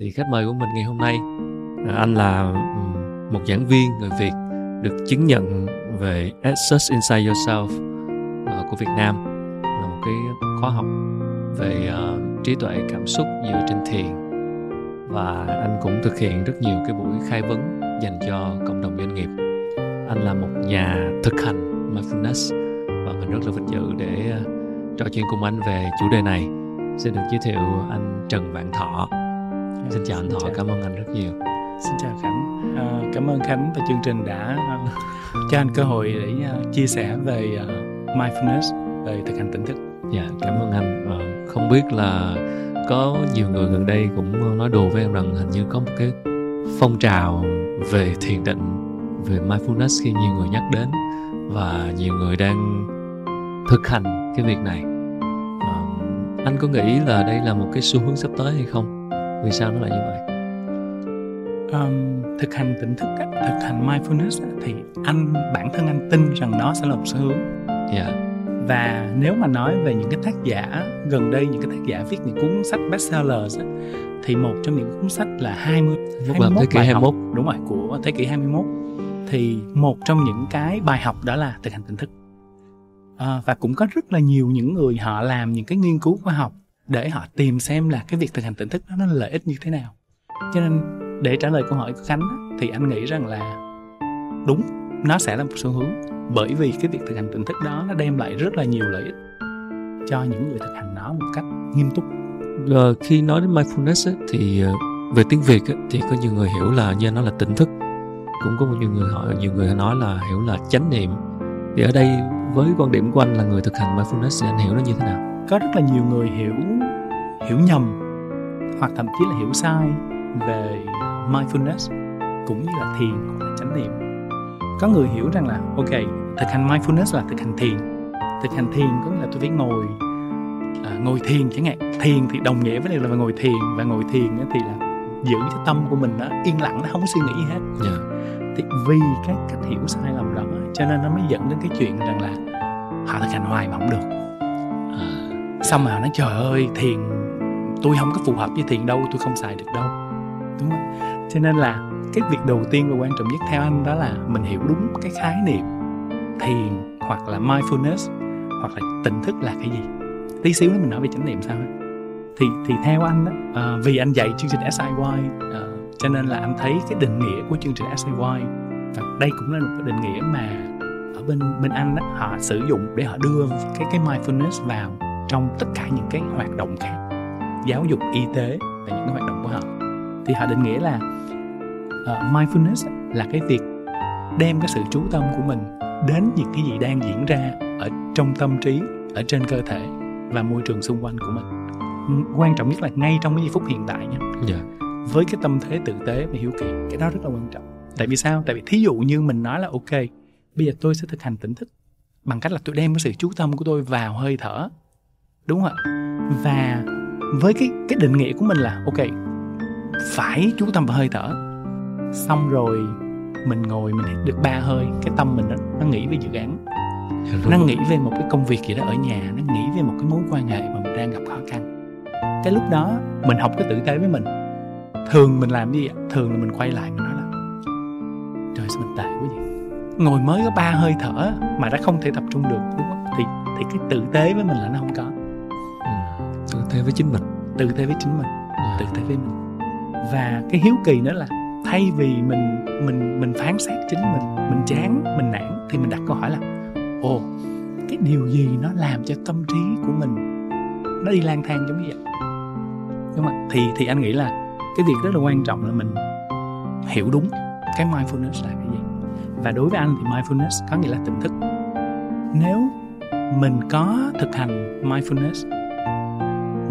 thì khách mời của mình ngày hôm nay à, anh là một giảng viên người Việt được chứng nhận về Access Inside Yourself à, của Việt Nam. Là một cái khóa học về à, trí tuệ cảm xúc dựa trên thiền. Và anh cũng thực hiện rất nhiều cái buổi khai vấn dành cho cộng đồng doanh nghiệp. Anh là một nhà thực hành mindfulness và mình rất là vinh dự để trò chuyện cùng anh về chủ đề này. Xin được giới thiệu anh Trần Vạn Thọ xin chào anh Thọ chào. cảm ơn anh rất nhiều. Xin chào Khánh. À, cảm ơn Khánh và chương trình đã cho anh cơ hội để uh, chia sẻ về uh, mindfulness về thực hành tỉnh thức. Dạ cảm ơn anh. À, không biết là có nhiều người gần đây cũng nói đùa với em rằng hình như có một cái phong trào về thiền định về mindfulness khi nhiều người nhắc đến và nhiều người đang thực hành cái việc này. À, anh có nghĩ là đây là một cái xu hướng sắp tới hay không vì sao nó lại như vậy? Um, thực hành tỉnh thức thực hành mindfulness thì anh bản thân anh tin rằng nó sẽ là một xu hướng. Yeah. Dạ. và nếu mà nói về những cái tác giả gần đây những cái tác giả viết những cuốn sách bestsellers thì một trong những cuốn sách là 20 21 thế kỷ 21 học, đúng rồi của thế kỷ 21 thì một trong những cái bài học đó là thực hành tỉnh thức. À, và cũng có rất là nhiều những người họ làm những cái nghiên cứu khoa học để họ tìm xem là cái việc thực hành tỉnh thức đó nó lợi ích như thế nào. Cho nên để trả lời câu hỏi của khánh thì anh nghĩ rằng là đúng nó sẽ là một xu hướng. Bởi vì cái việc thực hành tỉnh thức đó nó đem lại rất là nhiều lợi ích cho những người thực hành nó một cách nghiêm túc. Uh, khi nói đến mindfulness ấy, thì ờ, về tiếng việt ấy, thì có nhiều người hiểu là như nó là tỉnh thức. Cũng có nhiều người hỏi nhiều người nói là hiểu là chánh niệm. Thì ở đây với quan điểm của anh là người thực hành mindfulness thì anh hiểu nó như thế nào? Có rất là nhiều người hiểu hiểu nhầm hoặc thậm chí là hiểu sai về mindfulness cũng như là thiền hoặc là chánh niệm có người hiểu rằng là ok thực hành mindfulness là thực hành thiền thực hành thiền có nghĩa là tôi phải ngồi à, ngồi thiền chẳng hạn thiền thì đồng nghĩa với này là ngồi thiền và ngồi thiền thì là giữ cho tâm của mình nó yên lặng nó không suy nghĩ gì hết yeah. Dạ. thì vì cái cách hiểu sai lầm đó cho nên nó mới dẫn đến cái chuyện rằng là họ thực hành hoài mà không được à. xong mà họ nói trời ơi thiền tôi không có phù hợp với thiền đâu tôi không xài được đâu. Đúng không? Cho nên là cái việc đầu tiên và quan trọng nhất theo anh đó là mình hiểu đúng cái khái niệm thiền hoặc là mindfulness hoặc là tỉnh thức là cái gì. Tí xíu nữa mình nói về chánh niệm sao thì thì theo anh đó, uh, ờ, vì anh dạy chương trình SIY uh, ờ, cho nên là anh thấy cái định nghĩa của chương trình SIY và đây cũng là một cái định nghĩa mà ở bên bên anh đó, họ sử dụng để họ đưa cái cái mindfulness vào trong tất cả những cái hoạt động khác giáo dục y tế và những cái hoạt động của họ. Thì họ định nghĩa là uh, mindfulness là cái việc đem cái sự chú tâm của mình đến những cái gì đang diễn ra ở trong tâm trí ở trên cơ thể và môi trường xung quanh của mình. Quan trọng nhất là ngay trong cái giây phút hiện tại nha. Yeah. Dạ. với cái tâm thế tử tế và hiếu kỳ cái đó rất là quan trọng. Tại vì sao? Tại vì thí dụ như mình nói là ok bây giờ tôi sẽ thực hành tỉnh thức bằng cách là tôi đem cái sự chú tâm của tôi vào hơi thở. Đúng không ạ? Và với cái cái định nghĩa của mình là ok phải chú tâm vào hơi thở. Xong rồi mình ngồi mình hít được ba hơi cái tâm mình nó, nó nghĩ về dự án. Nó nghĩ về một cái công việc gì đó ở nhà nó nghĩ về một cái mối quan hệ mà mình đang gặp khó khăn. Cái lúc đó mình học cái tử tế với mình. Thường mình làm gì thường là mình quay lại mình nói là trời sao mình tệ quá vậy? Ngồi mới có ba hơi thở mà đã không thể tập trung được đúng không? Thì thì cái tử tế với mình là nó không có tế với chính mình. Tử tế với chính mình à. tử tế với mình. Và cái hiếu kỳ nữa là thay vì mình mình mình phán xét chính mình mình chán mình nản thì mình đặt câu hỏi là ồ cái điều gì nó làm cho tâm trí của mình nó đi lang thang giống như vậy? Đúng không thì thì anh nghĩ là cái việc rất là quan trọng là mình hiểu đúng cái mindfulness là cái gì. Và đối với anh thì mindfulness có nghĩa là tỉnh thức. Nếu mình có thực hành mindfulness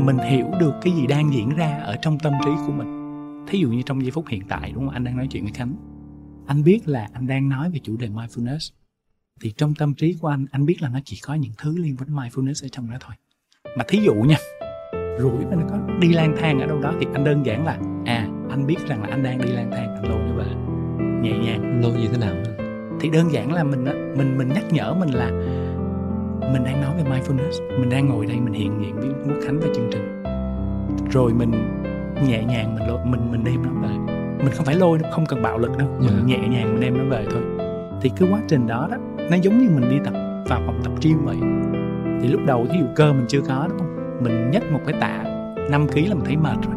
mình hiểu được cái gì đang diễn ra ở trong tâm trí của mình. Thí dụ như trong giây phút hiện tại đúng không? Anh đang nói chuyện với khánh. Anh biết là anh đang nói về chủ đề mindfulness. Thì trong tâm trí của anh anh biết là nó chỉ có những thứ liên quan đến mindfulness ở trong đó thôi. Mà thí dụ nha rủi mà nó có đi lang thang ở đâu đó thì anh đơn giản là à anh biết rằng là anh đang đi lang thang anh lôi nó về. Nhẹ nhàng. Lôi như thế nào? Thì đơn giản là mình mình mình nhắc nhở mình là mình đang nói về mindfulness. Mình đang ngồi đây mình hiện diện với quốc khánh và chương trình. Rồi mình nhẹ nhàng mình mình mình đem nó về. Mình không phải lôi nó không cần bạo lực đâu. Mình yeah. Dạ. nhẹ nhàng mình đem nó về thôi. Thì cái quá trình đó đó nó giống như mình đi tập vào phòng tập gym vậy. Thì lúc đầu thí dụ cơ mình chưa có đúng không? Mình nhấc một cái tạ 5 kg là mình thấy mệt rồi.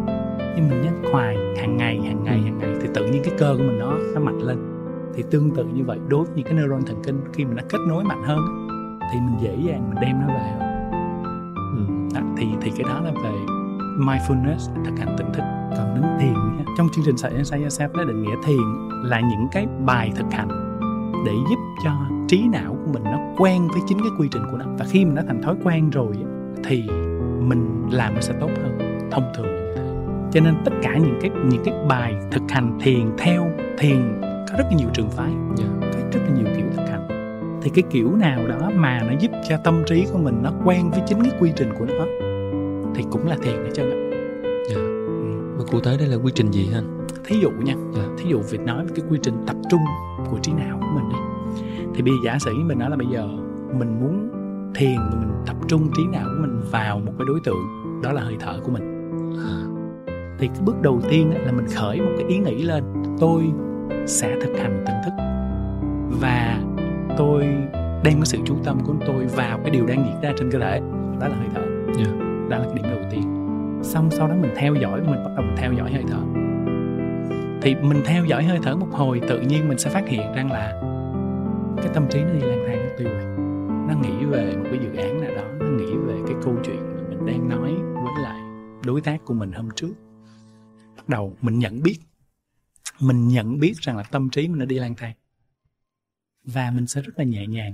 Nhưng mình nhấc hoài hàng ngày hàng ngày hàng ngày. Thì tự nhiên cái cơ của mình nó nó mạnh lên. Thì tương tự như vậy đối với những cái neuron thần kinh khi mình đã kết nối mạnh hơn thì mình dễ dàng mình đem nó về ừ. đó, thì thì cái đó là về mindfulness thực hành tỉnh thức còn đến thiền trong chương trình Science Yourself nó định nghĩa thiền là những cái bài thực hành để giúp cho trí não của mình nó quen với chính cái quy trình của nó và khi mình đã thành thói quen rồi thì mình làm nó sẽ tốt hơn thông thường như thế cho nên tất cả những cái những cái bài thực hành thiền theo thiền có rất là nhiều trường phái yeah. Dạ. có rất là nhiều kiểu thực hành thì cái kiểu nào đó mà nó giúp cho tâm trí của mình nó quen với chính cái quy trình của nó thì cũng là thiền hết trơn ạ. Dạ. mà cụ thể đây là quy trình gì anh thí dụ nha. Dạ. thí dụ việc nói về cái quy trình tập trung của trí não của mình đi thì bây giờ giả sử mình nói là bây giờ mình muốn thiền mà mình tập trung trí não của mình vào một cái đối tượng đó là hơi thở của mình thì cái bước đầu tiên là mình khởi một cái ý nghĩ lên tôi sẽ thực hành tỉnh thức và tôi đem cái sự chú tâm của tôi vào cái điều đang diễn ra trên cơ thể. Đó là hơi thở. Yeah. Dạ. đó là cái điểm đầu tiên. Xong sau đó mình theo dõi mình bắt đầu mình theo dõi hơi thở. Thì mình theo dõi hơi thở một hồi tự nhiên mình sẽ phát hiện rằng là cái tâm trí nó đi lang thang tiêu rồi nó nghĩ về một cái dự án nào đó nó nghĩ về cái câu chuyện mà mình đang nói với lại đối tác của mình hôm trước. Bắt đầu mình nhận biết mình nhận biết rằng là tâm trí mình nó đi lang thang và mình sẽ rất là nhẹ nhàng.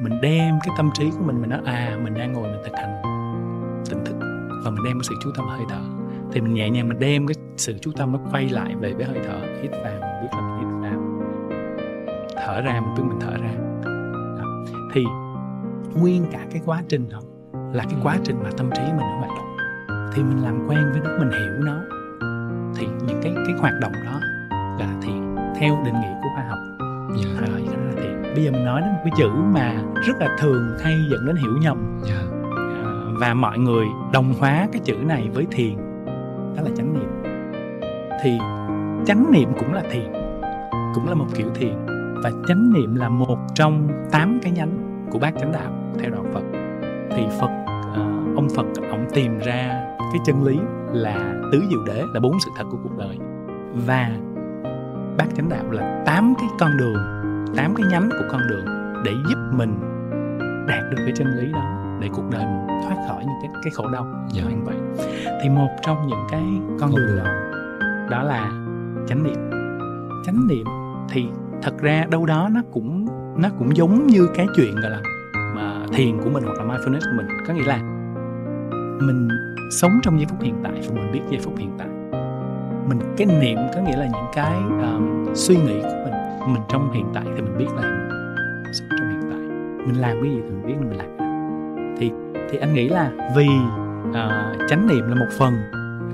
Mình đem cái tâm trí của mình mình nói à mình đang ngồi mình thực hành tỉnh thức và mình đem cái sự chú tâm hơi thở. Thì mình nhẹ nhàng mình đem cái sự chú tâm nó quay lại về với hơi thở hít vào mình biết là mình hít vào. Thở ra mình biết mình thở ra. Đó. thì nguyên cả cái quá trình đó là cái quá trình mà tâm trí mình nó hoạt động. Thì mình làm quen với nó mình hiểu nó. Thì những cái cái hoạt động đó là thiền theo định nghĩa của khoa học. Yeah. Dạ. đó là thiền bây giờ mình nói đến một cái chữ mà rất là thường hay dẫn đến hiểu nhầm. Yeah. Dạ. à, và mọi người đồng hóa cái chữ này với thiền. Đó là chánh niệm. Thì chánh niệm cũng là thiền cũng là một kiểu thiền. Và chánh niệm là một trong tám cái nhánh của bát chánh đạo theo đạo Phật. Thì Phật uh, ông Phật ông tìm ra cái chân lý là tứ diệu đế là bốn sự thật của cuộc đời. Và bát chánh đạo là tám cái con đường tám cái nhánh của con đường để giúp mình đạt được cái chân lý đó để cuộc đời mình thoát khỏi những cái cái khổ đau. Dạ. như vậy. Thì một trong những cái con Không đường đó đó là chánh niệm. Chánh niệm thì thật ra đâu đó nó cũng nó cũng giống như cái chuyện gọi là mà thiền của mình hoặc là mindfulness của mình. Có nghĩa là mình sống trong giây phút hiện tại và mình biết giây phút hiện tại. Mình cái niệm có nghĩa là những cái um, suy nghĩ của mình mình trong hiện tại thì mình biết là mình sống trong hiện tại. Mình làm cái gì thì mình biết mình làm cái thì thì anh nghĩ là vì uh, chánh niệm là một phần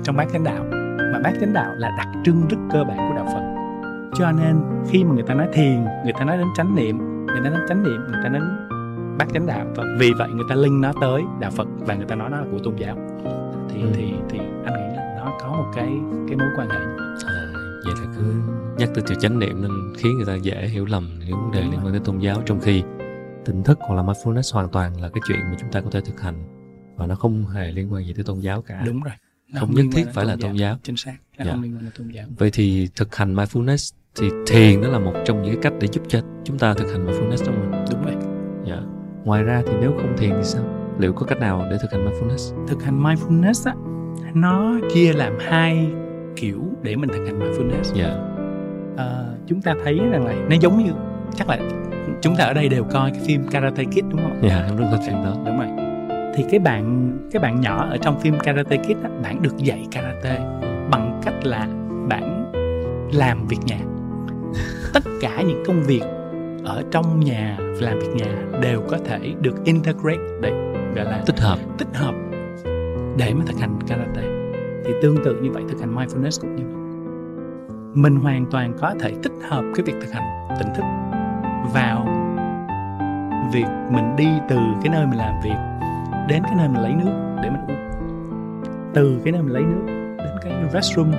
trong bát chánh đạo mà bát chánh đạo là đặc trưng rất cơ bản của đạo Phật. Cho nên khi mà người ta nói thiền người ta nói đến chánh niệm người ta nói chánh niệm người ta nói bát chánh đạo và vì vậy người ta linh nó tới đạo Phật và người ta nói nó là của tôn giáo. Thì ừ. thì thì anh nghĩ là nó có một cái cái mối quan hệ à, vậy là cứ nhắc tới từ chánh niệm nên khiến người ta dễ hiểu lầm những vấn đề liên quan đến tôn giáo. Trong khi tỉnh thức hoặc là mindfulness hoàn toàn là cái chuyện mà chúng ta có thể thực hành và nó không hề liên quan gì tới tôn giáo cả. Đúng rồi. Nó không, không nhất thiết phải là tôn giáo. chính xác. Nó dạ. không liên quan đến tôn giáo. Vậy thì thực hành mindfulness thì thiền đó là một trong những cách để giúp cho chúng ta thực hành mindfulness trong mình. Đúng vậy dạ. Ngoài ra thì nếu không thiền thì sao? Liệu có cách nào để thực hành mindfulness? Thực hành mindfulness á nó chia làm hai kiểu để mình thực hành mindfulness. Dạ à, chúng ta thấy rằng là nó giống như chắc là chúng ta ở đây đều coi cái phim Karate Kid đúng không? Dạ, em rất thích phim đó. Đúng rồi. Thì cái bạn cái bạn nhỏ ở trong phim Karate Kid á, bạn được dạy karate bằng cách là bạn làm việc nhà. Tất cả những công việc ở trong nhà làm việc nhà đều có thể được integrate để gọi là tích hợp tích hợp để mà thực hành karate thì tương tự như vậy thực hành mindfulness cũng như vậy mình hoàn toàn có thể tích hợp cái việc thực hành tỉnh thức vào việc mình đi từ cái nơi mình làm việc đến cái nơi mình lấy nước để mình uống từ cái nơi mình lấy nước đến cái restroom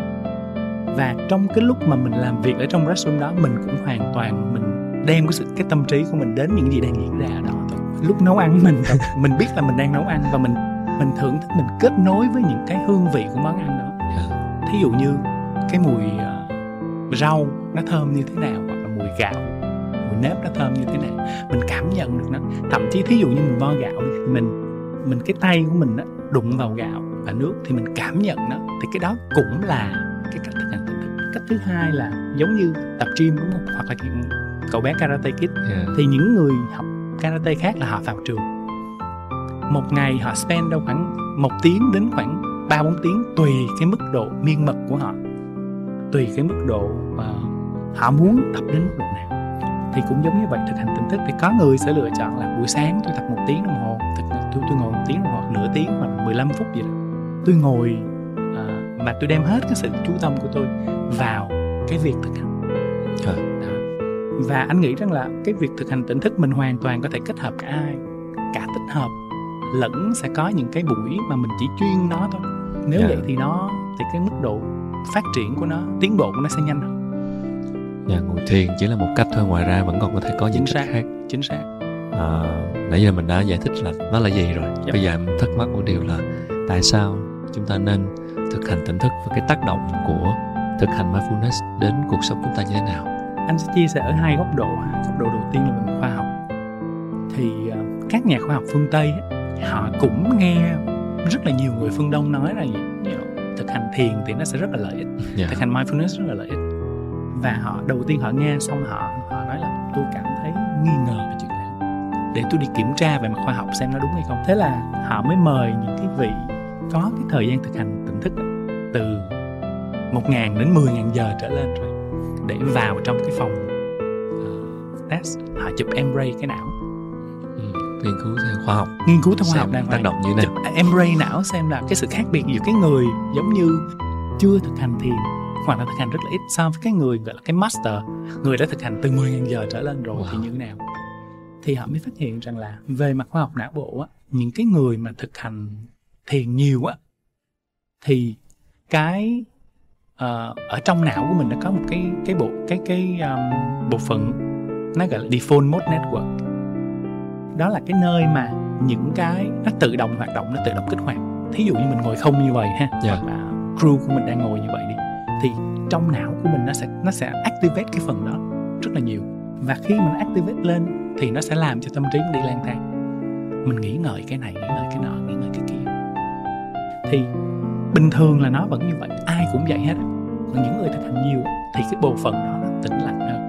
và trong cái lúc mà mình làm việc ở trong restroom đó mình cũng hoàn toàn mình đem cái sự cái tâm trí của mình đến những gì đang diễn ra ở đó thôi lúc nấu ăn mình mình biết là mình đang nấu ăn và mình mình thưởng thức mình kết nối với những cái hương vị của món ăn đó. Dạ. thí dụ như cái mùi uh, rau nó thơm như thế nào hoặc là mùi gạo mùi nếp nó thơm như thế nào. Mình cảm nhận được nó. Thậm chí thí dụ như mình vo gạo thì mình mình cái tay của mình đó, đụng vào gạo và nước thì mình cảm nhận nó. Thì cái đó cũng là cái cách thực hành tỉnh thức cách thứ hai là giống như tập gym đúng không? Hoặc là cậu bé karate kid. Yeah. thì những người học karate khác là họ vào trường. Một ngày họ spend đâu khoảng một tiếng đến khoảng ba bốn tiếng tùy cái mức độ miên mật của họ tùy cái mức độ uh, họ muốn tập đến mức độ nào thì cũng giống như vậy thực hành tỉnh thức thì có người sẽ lựa chọn là buổi sáng tôi tập một tiếng đồng hồ thực tôi tôi ngồi một tiếng đồng hồ nửa tiếng hoặc 15 phút gì đó tôi ngồi uh, mà tôi đem hết cái sự chú tâm của tôi vào cái việc thực hành à. đó và anh nghĩ rằng là cái việc thực hành tỉnh thức mình hoàn toàn có thể kết hợp cả hai cả tích hợp lẫn sẽ có những cái buổi mà mình chỉ chuyên nó thôi nếu yeah. Dạ. vậy thì nó thì cái mức độ phát triển của nó tiến bộ của nó sẽ nhanh hơn. Dạ, ngồi thiền chỉ là một cách thôi ngoài ra vẫn còn có thể có những chính cách xác, khác. chính xác. À, nãy giờ mình đã giải thích là nó là gì rồi. Yep. Bây giờ em thắc mắc một điều là tại sao chúng ta nên thực hành tỉnh thức và cái tác động của thực hành mindfulness đến cuộc sống chúng ta như thế nào? Anh sẽ chia sẻ ở hai góc độ góc độ đầu tiên là về mặt khoa học. Thì uh, các nhà khoa học phương tây họ cũng nghe rất là nhiều người phương đông nói là know, thực hành thiền thì nó sẽ rất là lợi ích. Yeah. Dạ. thực hành mindfulness rất là lợi ích. Và họ đầu tiên họ nghe xong họ họ nói là tôi cảm thấy nghi ngờ về chuyện này. Để tôi đi kiểm tra về mặt khoa học xem nó đúng hay không. Thế là họ mới mời những cái vị có cái thời gian thực hành tỉnh thức từ một ngàn đến mười ngàn giờ trở lên rồi để vào trong cái phòng uh, test. Họ chụp MRI cái não nghiên cứu theo khoa học. Nghiên cứu theo khoa học đang tác động như thế nào. MRI não xem là cái sự khác biệt giữa cái người giống như chưa thực hành thiền hoặc là thực hành rất là ít so với cái người gọi là cái master. Người đã thực hành từ 10.000 giờ trở lên rồi wow. thì như thế nào? Thì họ mới phát hiện rằng là về mặt khoa học não bộ á những cái người mà thực hành thiền nhiều á thì cái uh, ở trong não của mình nó có một cái cái bộ cái cái um, bộ phận nó gọi là default mode network đó là cái nơi mà những cái nó tự động hoạt động nó tự động kích hoạt. Thí dụ như mình ngồi không như vậy ha yeah. Dạ. hoặc là crew của mình đang ngồi như vậy đi thì trong não của mình nó sẽ nó sẽ activate cái phần đó rất là nhiều. Và khi mình activate lên thì nó sẽ làm cho tâm trí mình đi lang thang. Mình nghĩ ngợi cái này nghĩ ngợi cái nọ nghĩ ngợi cái kia. Thì bình thường là nó vẫn như vậy ai cũng vậy hết còn những người thực hành nhiều thì cái bộ phận đó nó tĩnh lặng hơn.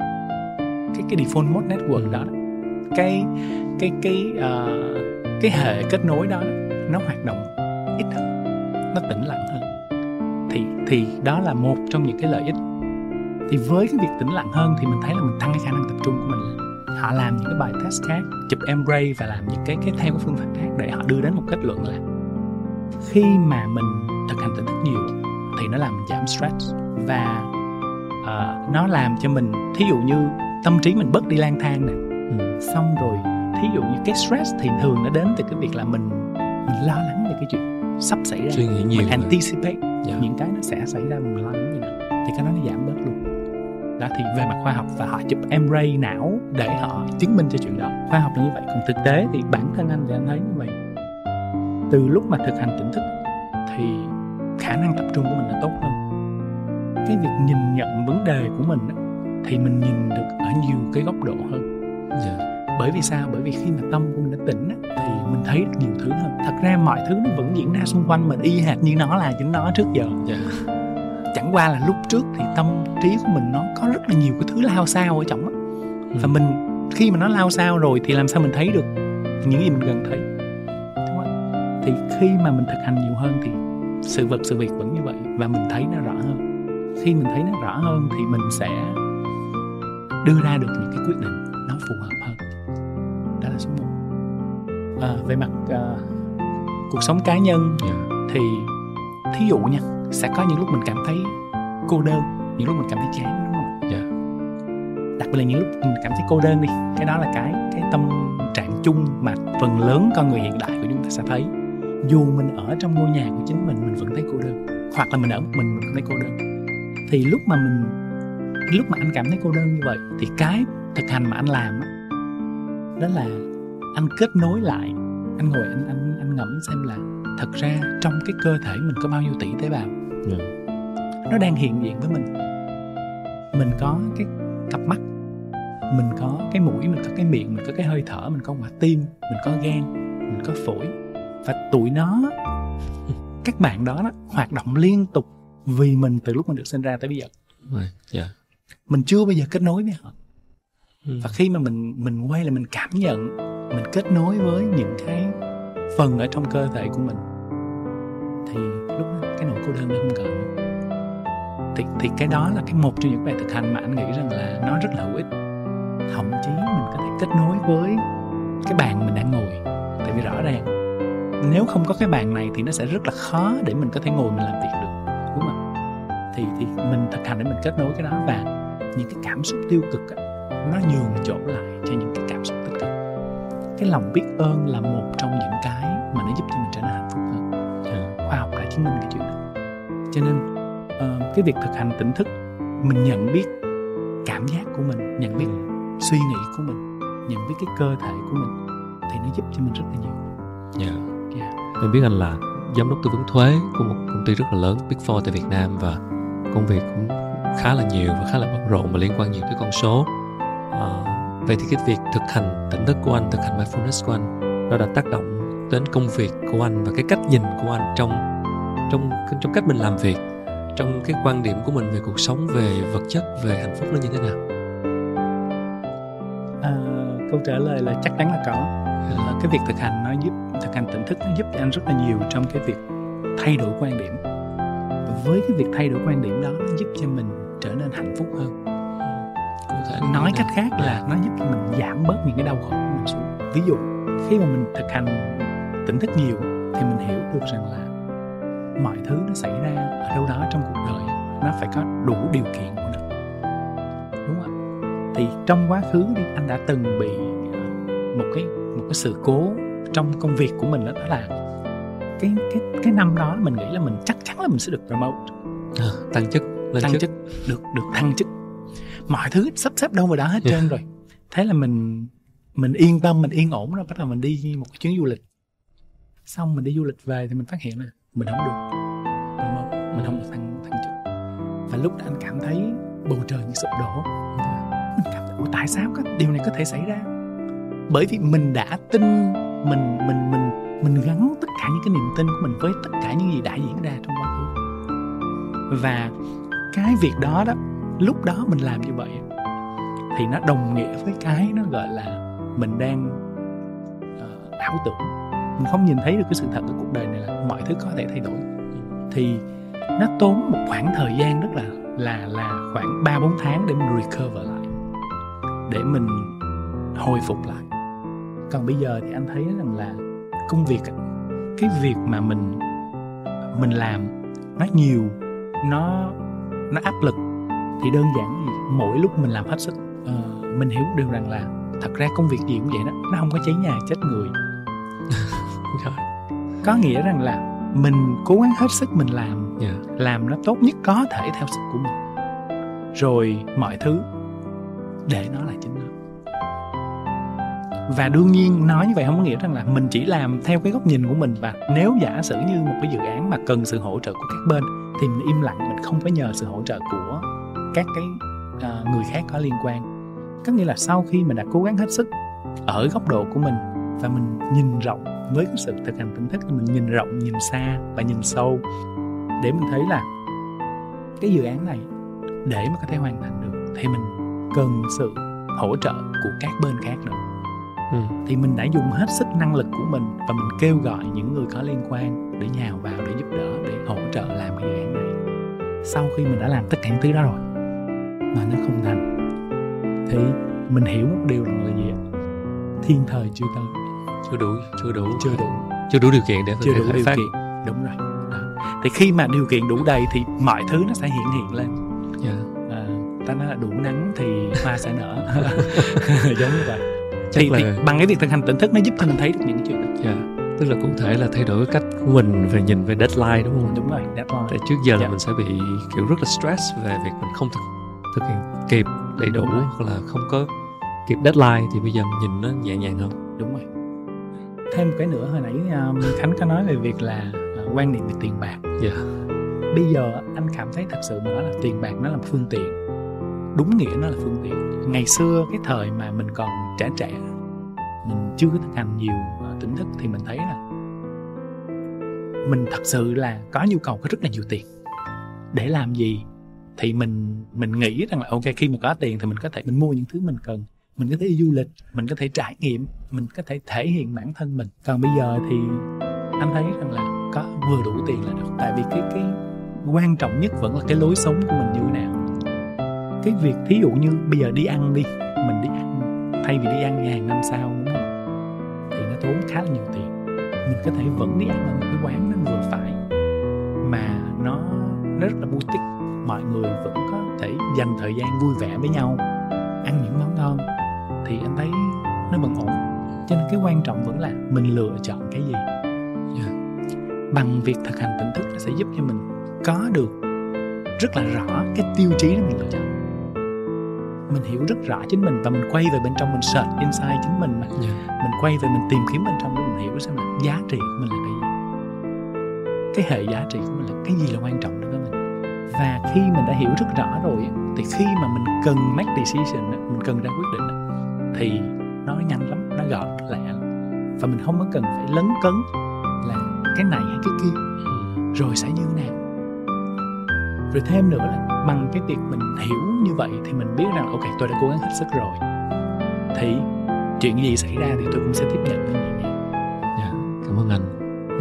Cái cái default mode network đó cái cái cái uh, cái hệ kết nối đó nó hoạt động ít hơn nó tĩnh lặng hơn. Thì thì đó là một trong những cái lợi ích. Thì với cái việc tĩnh lặng hơn thì mình thấy là mình tăng cái khả năng tập trung của mình họ làm những cái bài test khác chụp MRI và làm những cái cái theo cái phương pháp khác để họ đưa đến một kết luận là khi mà mình thực hành tỉnh thức nhiều thì nó làm giảm stress và uh, nó làm cho mình thí dụ như tâm trí mình bớt đi lang thang nè ừ. xong rồi thí dụ như cái stress thì thường nó đến từ cái việc là mình mình lo lắng về cái chuyện sắp xảy ra. Suy nghĩ nhiều mình anticipate. Dạ. những cái nó sẽ xảy ra mình lo lắng như nào thì cái đó nó giảm bớt luôn. Đó thì về mặt khoa học và họ chụp MRI não để họ chứng minh cho chuyện đó. Khoa học là như vậy. Còn thực tế thì bản thân anh thì anh thấy như vậy. Từ lúc mà thực hành tỉnh thức thì khả năng tập trung của mình là tốt hơn. Cái việc nhìn nhận vấn đề của mình thì mình nhìn được ở nhiều cái góc độ hơn yeah. Dạ. bởi vì sao bởi vì khi mà tâm của mình đã tỉnh thì mình thấy được nhiều thứ hơn thật ra mọi thứ nó vẫn diễn ra xung quanh mình y hệt như nó là chính nó trước giờ yeah. Dạ. chẳng qua là lúc trước thì tâm trí của mình nó có rất là nhiều cái thứ lao sao ở trong đó ừ. và mình khi mà nó lao sao rồi thì làm sao mình thấy được những gì mình cần thấy đúng không? thì khi mà mình thực hành nhiều hơn thì sự vật sự việc vẫn như vậy và mình thấy nó rõ hơn khi mình thấy nó rõ hơn thì mình sẽ đưa ra được những cái quyết định phù hợp hơn đó là số một à, về mặt uh, cuộc sống cá nhân yeah. Dạ. thì thí dụ nha sẽ có những lúc mình cảm thấy cô đơn những lúc mình cảm thấy chán đúng không yeah. Dạ. đặc biệt là những lúc mình cảm thấy cô đơn đi cái đó là cái cái tâm trạng chung mà phần lớn con người hiện đại của chúng ta sẽ thấy dù mình ở trong ngôi nhà của chính mình mình vẫn thấy cô đơn hoặc là mình ở một mình mình cảm thấy cô đơn thì lúc mà mình lúc mà anh cảm thấy cô đơn như vậy thì cái thực hành mà anh làm đó, đó là anh kết nối lại anh ngồi anh anh anh ngẫm xem là thật ra trong cái cơ thể mình có bao nhiêu tỷ tế bào yeah. nó đang hiện diện với mình mình có cái cặp mắt mình có cái mũi mình có cái miệng mình có cái hơi thở mình có quả tim mình có gan mình có phổi và tụi nó các bạn đó, đó hoạt động liên tục vì mình từ lúc mình được sinh ra tới bây giờ yeah. Dạ. mình chưa bao giờ kết nối với họ ừ. và khi mà mình mình quay lại mình cảm nhận mình kết nối với những cái phần ở trong cơ thể của mình thì lúc đó cái nỗi cô đơn nó không còn thì, thì cái đó là cái một trong những bài thực hành mà anh nghĩ rằng là nó rất là hữu ích. Thậm chí mình có thể kết nối với cái bàn mình đang ngồi tại vì rõ ràng nếu không có cái bàn này thì nó sẽ rất là khó để mình có thể ngồi mình làm việc được đúng không thì thì mình thực hành để mình kết nối cái đó và những cái cảm xúc tiêu cực nó nhường chỗ lại cho những cái cảm xúc tích cực cái lòng biết ơn là một trong những cái mà nó giúp cho mình trở nên hạnh phúc hơn. Dạ. khoa học đã chứng minh cái chuyện đó cho nên uh, cái việc thực hành tỉnh thức mình nhận biết cảm giác của mình nhận biết ừ. suy nghĩ của mình nhận biết cái cơ thể của mình thì nó giúp cho mình rất là nhiều dạ yeah. yeah. mình biết anh là giám đốc tư vấn thuế của một công ty rất là lớn Big Four tại Việt Nam và công việc cũng khá là nhiều và khá là bận rộn và liên quan nhiều tới con số vậy thì cái việc thực hành tỉnh thức của anh thực hành mindfulness của anh nó đã tác động đến công việc của anh và cái cách nhìn của anh trong trong trong cách mình làm việc trong cái quan điểm của mình về cuộc sống về vật chất về hạnh phúc nó như thế nào? À, câu trả lời là chắc chắn là có. À, cái việc thực hành nó giúp thực hành tỉnh thức nó giúp anh rất là nhiều trong cái việc thay đổi quan điểm. Với cái việc thay đổi quan điểm đó nó giúp cho mình trở nên hạnh phúc hơn nói cách khác là nó giúp cho mình giảm bớt những cái đau khổ của mình xuống. Ví dụ khi mà mình thực hành tỉnh thức nhiều thì mình hiểu được rằng là mọi thứ nó xảy ra ở đâu đó trong cuộc đời nó phải có đủ điều kiện của nó. Đúng không thì trong quá khứ đi anh đã từng bị ờ, một cái một cái sự cố trong công việc của mình đó, đó là cái cái cái năm đó mình nghĩ là mình chắc chắn là mình sẽ được promote. À, tăng chức lên tăng chức. chức được được thăng chức mọi thứ sắp xếp đâu vào đó hết yeah. trơn rồi. Thế là mình mình yên tâm mình yên ổn rồi bắt đầu mình đi một cái chuyến du lịch. Xong mình đi du lịch về thì mình phát hiện là mình không được. Đúng không mình không được thăng thăng chức. Và lúc đó anh cảm thấy bầu trời như sụp đổ. Mình cảm thấy tại sao có điều này có thể xảy ra? Bởi vì mình đã tin mình mình mình mình gắn tất cả những cái niềm tin của mình với tất cả những gì đã diễn ra trong quá khứ. Và cái việc đó đó lúc đó mình làm như vậy thì nó đồng nghĩa với cái nó gọi là mình đang uh, ảo tưởng mình không nhìn thấy được cái sự thật của cuộc đời này là mọi thứ có thể thay đổi thì nó tốn một khoảng thời gian rất là là là khoảng 3 4 tháng để mình recover lại. Để mình hồi phục lại. Còn bây giờ thì anh thấy rằng là công việc cái việc mà mình mình làm nó nhiều nó nó áp lực thì đơn giản gì mỗi lúc mình làm hết sức uh, mình hiểu được rằng là thật ra công việc gì cũng vậy đó nó không có cháy nhà chết người có nghĩa rằng là mình cố gắng hết sức mình làm yeah. Dạ. làm nó tốt nhất có thể theo sức của mình rồi mọi thứ để nó là chính nó và đương nhiên nói như vậy không có nghĩa rằng là mình chỉ làm theo cái góc nhìn của mình và nếu giả sử như một cái dự án mà cần sự hỗ trợ của các bên thì mình im lặng mình không có nhờ sự hỗ trợ của các cái uh, người khác có liên quan. Có nghĩa là sau khi mình đã cố gắng hết sức ở góc độ của mình và mình nhìn rộng với cái sự thực hành tỉnh thức thì mình nhìn rộng nhìn xa và nhìn sâu để mình thấy là cái dự án này để mà có thể hoàn thành được thì mình cần sự hỗ trợ của các bên khác nữa. Ừ. thì mình đã dùng hết sức năng lực của mình và mình kêu gọi những người có liên quan để nhào vào để giúp đỡ để hỗ trợ làm cái dự án này. Sau khi mình đã làm tất cả những thứ đó rồi mà nó không thành thì mình hiểu một điều rằng là gì ạ thiên thời chưa tới chưa đủ chưa đủ chưa đủ chưa đủ điều kiện để chưa đủ điều phát. kiện đúng rồi đó. thì khi mà điều kiện đủ đầy thì mọi thứ nó sẽ hiện hiện lên yeah. Dạ. à, ta nói là đủ nắng thì hoa sẽ nở giống như vậy thì, là... thì bằng cái việc thực hành tỉnh thức nó giúp cho mình thấy được những cái chuyện đó yeah. Dạ. tức là cũng thể là thay đổi cách của mình về nhìn về deadline đúng không đúng rồi deadline tại trước giờ là Dạ. mình sẽ bị kiểu rất là stress về việc mình không thực thực hiện kịp đầy đủ hoặc là không có kịp deadline thì bây giờ mình nhìn nó nhẹ nhàng hơn. Đúng rồi. Thêm một cái nữa hồi nãy um, khánh có nói về việc là, là quan niệm về tiền bạc. Dạ. Bây giờ anh cảm thấy thật sự mà nói là tiền bạc nó là một phương tiện. Đúng nghĩa nó là phương tiện. Ngày xưa cái thời mà mình còn trẻ trẻ mình chưa có thực hành nhiều ờ, tỉnh thức thì mình thấy là mình thật sự là có nhu cầu có rất là nhiều tiền. Để làm gì thì mình mình nghĩ rằng là, ok, khi mà có tiền thì mình có thể mình mua những thứ mình cần. Mình có thể đi du lịch, mình có thể trải nghiệm, mình có thể thể hiện bản thân mình. Còn bây giờ thì anh thấy rằng là có, vừa đủ tiền là được. Tại vì cái cái quan trọng nhất vẫn là cái lối sống của mình như thế nào. Cái việc thí dụ như bây giờ đi ăn đi, mình đi ăn, thay vì đi ăn nhà hàng năm sao, đúng không? Thì nó tốn khá là nhiều tiền. Mình có thể vẫn đi ăn ở một cái quán nó vừa phải, mà nó nó rất là boutique mọi người vẫn có thể dành thời gian vui vẻ với nhau ăn những món ngon thì anh thấy nó vẫn ổn. Cho nên cái quan trọng vẫn là mình lựa chọn cái gì. Bằng việc thực hành tỉnh thức nó sẽ giúp cho mình có được rất là rõ cái tiêu chí đó mình lựa chọn. Mình hiểu rất rõ chính mình và mình quay về bên trong mình search inside chính mình mà. Dạ mình quay về mình tìm kiếm bên trong để mình hiểu xem là giá trị của mình là cái gì. Cái hệ giá trị của mình là cái gì là quan trọng và khi mình đã hiểu rất rõ rồi thì khi mà mình cần make decision mình cần ra quyết định thì nó nhanh lắm nó gọn lẹ và mình không có cần phải lấn cấn là cái này hay cái kia. Rồi sẽ như thế nào? Rồi thêm nữa là bằng cái việc mình hiểu như vậy thì mình biết rằng ok tôi đã cố gắng hết sức rồi. Thì chuyện gì xảy ra thì tôi cũng sẽ tiếp nhận nó nhẹ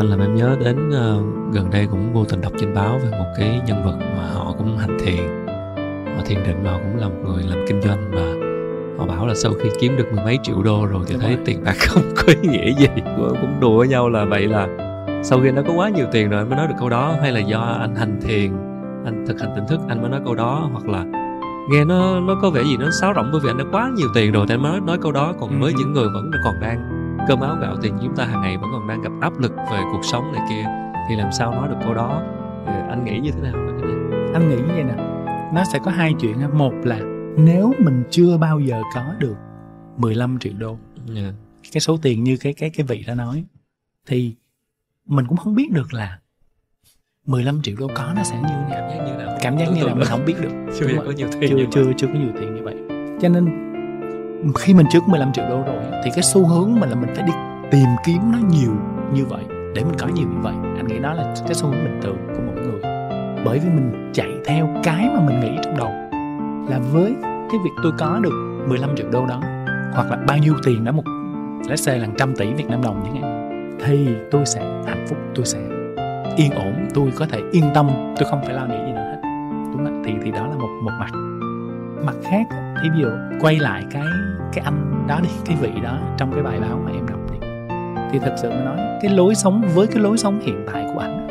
Anh làm em nhớ đến ờ, gần đây cũng vô tình đọc trên báo về một cái nhân vật mà họ cũng hành thiền, họ thiền định và họ cũng là một người làm kinh doanh và họ bảo là sau khi kiếm được mười mấy triệu đô rồi thì Đúng thấy rồi. tiền bạc không có ý nghĩa gì. Cũng đùa với nhau là vậy là sau khi nó có quá nhiều tiền rồi anh mới nói được câu đó hay là do anh hành thiền, anh thực hành tỉnh thức anh mới nói câu đó hoặc là nghe nó nó có vẻ gì nó sáo rỗng bởi vì anh đã quá nhiều tiền rồi thì anh mới nói, nói câu đó còn với Ừ. những người vẫn còn đang cơm áo gạo tiền chúng ta hàng ngày vẫn còn đang gặp áp lực về cuộc sống này kia. Thì làm sao nói được câu đó? Thì anh nghĩ như thế nào về cái này anh nghĩ như vậy nè. Nó sẽ có hai chuyện một là nếu mình chưa bao giờ có được 15 triệu đô Dạ. cái số tiền như cái cái cái vị đã nói thì mình cũng không biết được là 15 triệu đô có nó sẽ như thế nào. Cảm giác như nào cảm giác như là mình không biết được. Chưa có nhiều tiền chưa chưa chưa có nhiều tiền như vậy. Cho nên khi mình trước 15 triệu đô rồi thì cái xu hướng mình là mình phải đi tìm kiếm nó nhiều như vậy, để mình có nhiều như vậy, anh nghĩ đó là cái xu hướng bình thường của mỗi người. Bởi vì mình chạy theo cái mà mình nghĩ trong đầu, là với cái việc tôi có được 15 triệu đô đó, hoặc là bao nhiêu tiền đó, một, let's say là trăm tỷ Việt Nam đồng chẳng hạn, thì tôi sẽ hạnh phúc, tôi sẽ yên ổn, tôi có thể yên tâm, tôi không phải lo nghĩ gì nữa hết. Đúng không thì thì đó là một một mặt mặt khác thì ví dụ quay lại cái cái anh đó đi cái vị đó trong cái bài báo mà em đọc đi thì thật sự mà nói cái lối sống với cái lối sống hiện tại của anh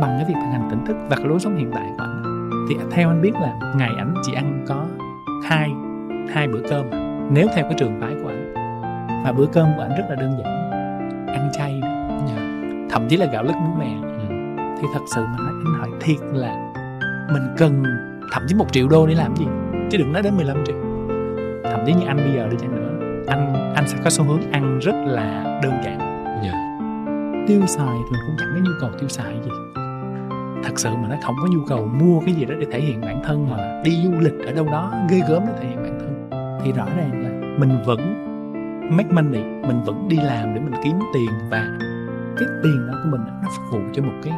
bằng cái việc thực hành tỉnh thức và cái lối sống hiện tại của anh thì theo anh biết là ngày ảnh chỉ ăn có hai hai bữa cơm à. nếu theo cái trường phái của anh và bữa cơm của anh rất là đơn giản ăn chay thậm chí là gạo lứt muối mè Ừ. thì thật sự mà nói anh hỏi thiệt là mình cần thậm chí một triệu đô để làm gì chứ đừng nói đến 15 triệu. Thậm chí như anh bây giờ đi chăng nữa anh anh sẽ có xu hướng ăn rất là đơn giản. Dạ. tiêu xài thì mình cũng chẳng có nhu cầu tiêu xài gì. Thật sự mà nó không có nhu cầu mua cái gì đó để thể hiện bản thân là đi du lịch ở đâu đó ghê gớm để thể hiện bản thân. Thì rõ ràng là mình vẫn make money mình vẫn đi làm để mình kiếm tiền và cái tiền đó của mình nó phục vụ cho một cái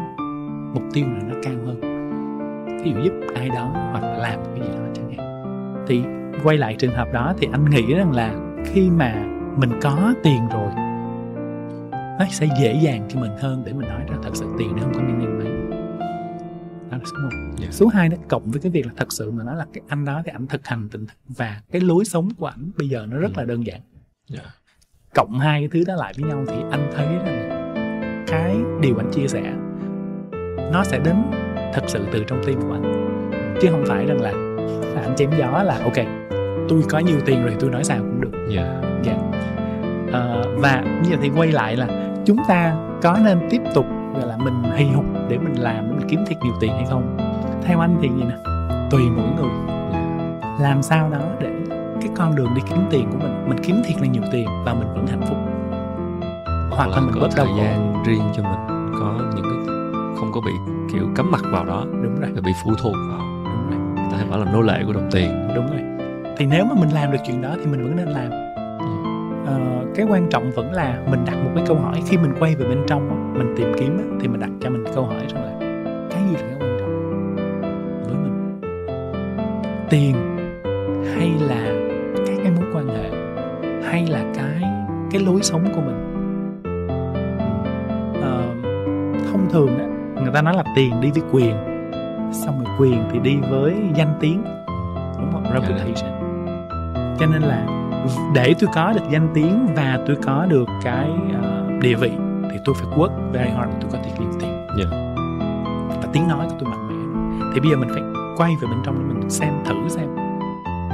mục tiêu nào nó cao hơn. Ví dụ giúp ai đó hoặc là làm cái gì đó chẳng hạn thì quay lại trường hợp đó thì anh nghĩ rằng là khi mà mình có tiền rồi nó sẽ dễ dàng cho mình hơn để mình nói ra thật sự tiền nó không có meaning mấy đó là số một Dạ. số hai nó cộng với cái việc là thật sự mà nói là cái anh đó thì ảnh thực hành tỉnh thức và cái lối sống của ảnh bây giờ nó rất Ừ. là đơn giản Dạ. cộng hai cái thứ đó lại với nhau thì anh thấy rằng là cái điều anh chia sẻ nó sẽ đến thật sự từ trong tim của anh chứ không phải rằng là, là anh chém gió là ok. Tôi có nhiều tiền rồi tôi nói sao cũng được. Dạ. dạ. Ờ, và như vậy thì quay lại là chúng ta có nên tiếp tục gọi là mình hì hục để mình làm để mình kiếm thiệt nhiều tiền hay không? Theo anh thì gì nè? Tùy mỗi người. Làm sao đó để cái con đường đi kiếm tiền của mình mình kiếm thiệt là nhiều tiền và mình vẫn hạnh phúc? Hoặc là mình bớt thời gian riêng cho mình có những cái không có bị kiểu cắm mặt vào đó. Đúng rồi bị phụ thuộc vào ta hay bảo là nô lệ của đồng tiền. Đúng rồi. Thì nếu mà mình làm được chuyện đó thì mình vẫn nên làm. Ờ, cái quan trọng vẫn là mình đặt một cái câu hỏi. Khi mình quay về bên trong mình tìm kiếm thì mình đặt cho mình câu hỏi rằng là cái gì là cái quan trọng? Với mình. Tiền hay là các cái mối quan hệ? Hay là cái cái lối sống của mình? Ờ, thông thường người ta nói là tiền đi với quyền xong rồi quyền thì đi với danh tiếng? Đúng không? Reputation cho nên là để tôi có được danh tiếng và tôi có được cái uh, địa vị thì tôi phải work very hard tôi có thể kiếm tiền. Yeah. và tiếng nói của tôi mạnh mẽ. Thì bây giờ mình phải quay về bên trong để mình xem thử xem.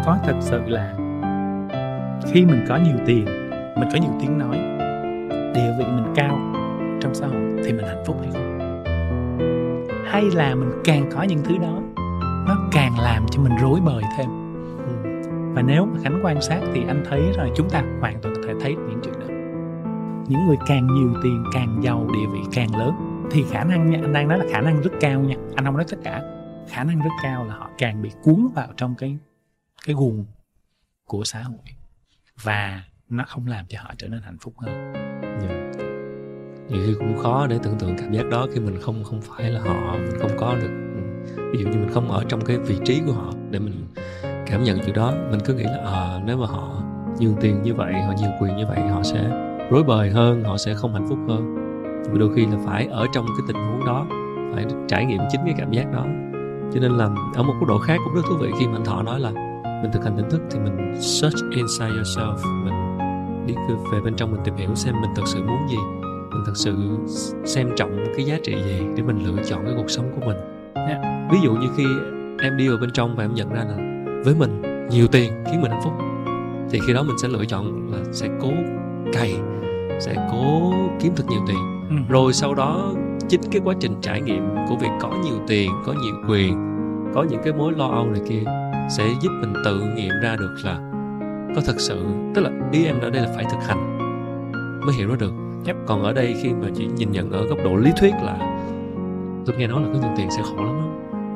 Có thật sự là khi mình có nhiều tiền mình có nhiều tiếng nói địa vị mình cao trong xã hội thì mình hạnh phúc hay không hay là mình càng có những thứ đó nó càng làm cho mình rối bời thêm. Và nếu mà khánh quan sát thì anh thấy rồi chúng ta hoàn toàn có thể thấy những chuyện đó. Những người càng nhiều tiền càng giàu địa vị càng lớn thì khả năng nha anh đang nói là khả năng rất cao nha anh không nói tất cả. Khả năng rất cao là họ càng bị cuốn vào trong cái cái guồng của xã hội và nó không làm cho họ trở nên hạnh phúc hơn nhiều khi cũng khó để tưởng tượng cảm giác đó khi mình không không phải là họ mình không có được ví dụ như mình không ở trong cái vị trí của họ để mình cảm nhận chuyện đó. Mình cứ nghĩ là à, nếu mà họ nhiều tiền như vậy họ nhiều quyền như vậy họ sẽ rối bời hơn họ sẽ không hạnh phúc hơn. Và đôi khi là phải ở trong cái tình huống đó phải trải nghiệm chính cái cảm giác đó. Cho nên là ở một mức độ khác cũng rất thú vị khi mà anh thọ nói là mình thực hành tỉnh thức thì mình search inside yourself mình đi về bên trong mình tìm hiểu xem mình thật sự muốn gì mình thật sự xem trọng cái giá trị gì để mình lựa chọn cái cuộc sống của mình yeah. ví dụ như khi em đi vào bên trong và em nhận ra là với mình nhiều tiền khiến mình hạnh phúc thì khi đó mình sẽ lựa chọn là sẽ cố cày sẽ cố kiếm thật nhiều tiền ừ. rồi sau đó chính cái quá trình trải nghiệm của việc có nhiều tiền có nhiều quyền có những cái mối lo âu này kia sẽ giúp mình tự nghiệm ra được là có thật sự tức là ý em ở đây là phải thực hành mới hiểu nó được yep. còn ở đây khi mà chỉ nhìn nhận ở góc độ lý thuyết là tôi nghe nói là có nhiều tiền sẽ khổ lắm đó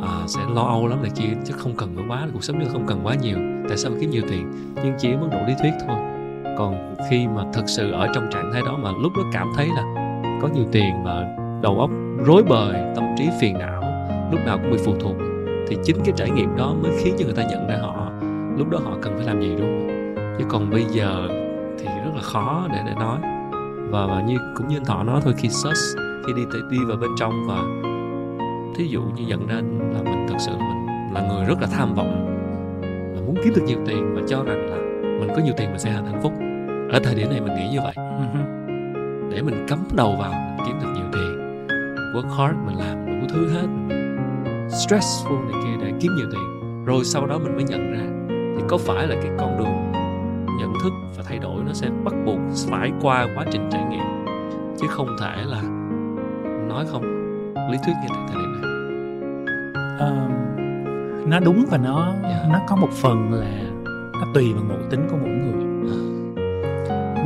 à, sẽ lo âu lắm này kia chứ không cần quá cuộc sống như không cần quá nhiều. Tại sao kiếm nhiều tiền? Nhưng chỉ ở mức độ lý thuyết thôi. Còn khi mà thực sự ở trong trạng thái đó mà lúc đó cảm thấy là có nhiều tiền và đầu óc rối bời tâm trí phiền não lúc nào cũng bị phụ thuộc thì chính cái trải nghiệm đó mới khiến cho người ta nhận ra họ. Lúc đó họ cần phải làm gì đúng không? Chứ còn bây giờ thì rất là khó để để nói và, và như cũng như anh thọ nói thôi khi search khi đi đi vào bên trong và thí dụ như nhận ra là mình thực sự mình là người rất là tham vọng là muốn kiếm được nhiều tiền và cho rằng là mình có nhiều tiền mình sẽ hạnh phúc. Ở thời điểm này mình nghĩ như vậy. Ừ để mình cắm đầu vào mình kiếm được nhiều tiền work hard mình làm đủ thứ hết stressful này kia để kiếm nhiều tiền rồi sau đó mình mới nhận ra thì có phải là cái con đường nhận thức và thay đổi nó sẽ bắt buộc phải qua quá trình trải nghiệm chứ không thể là nói không lý thuyết như tại thời điểm này uh, nó đúng và nó yeah. Dạ. nó có một phần là nó tùy vào ngộ tính của mỗi người à.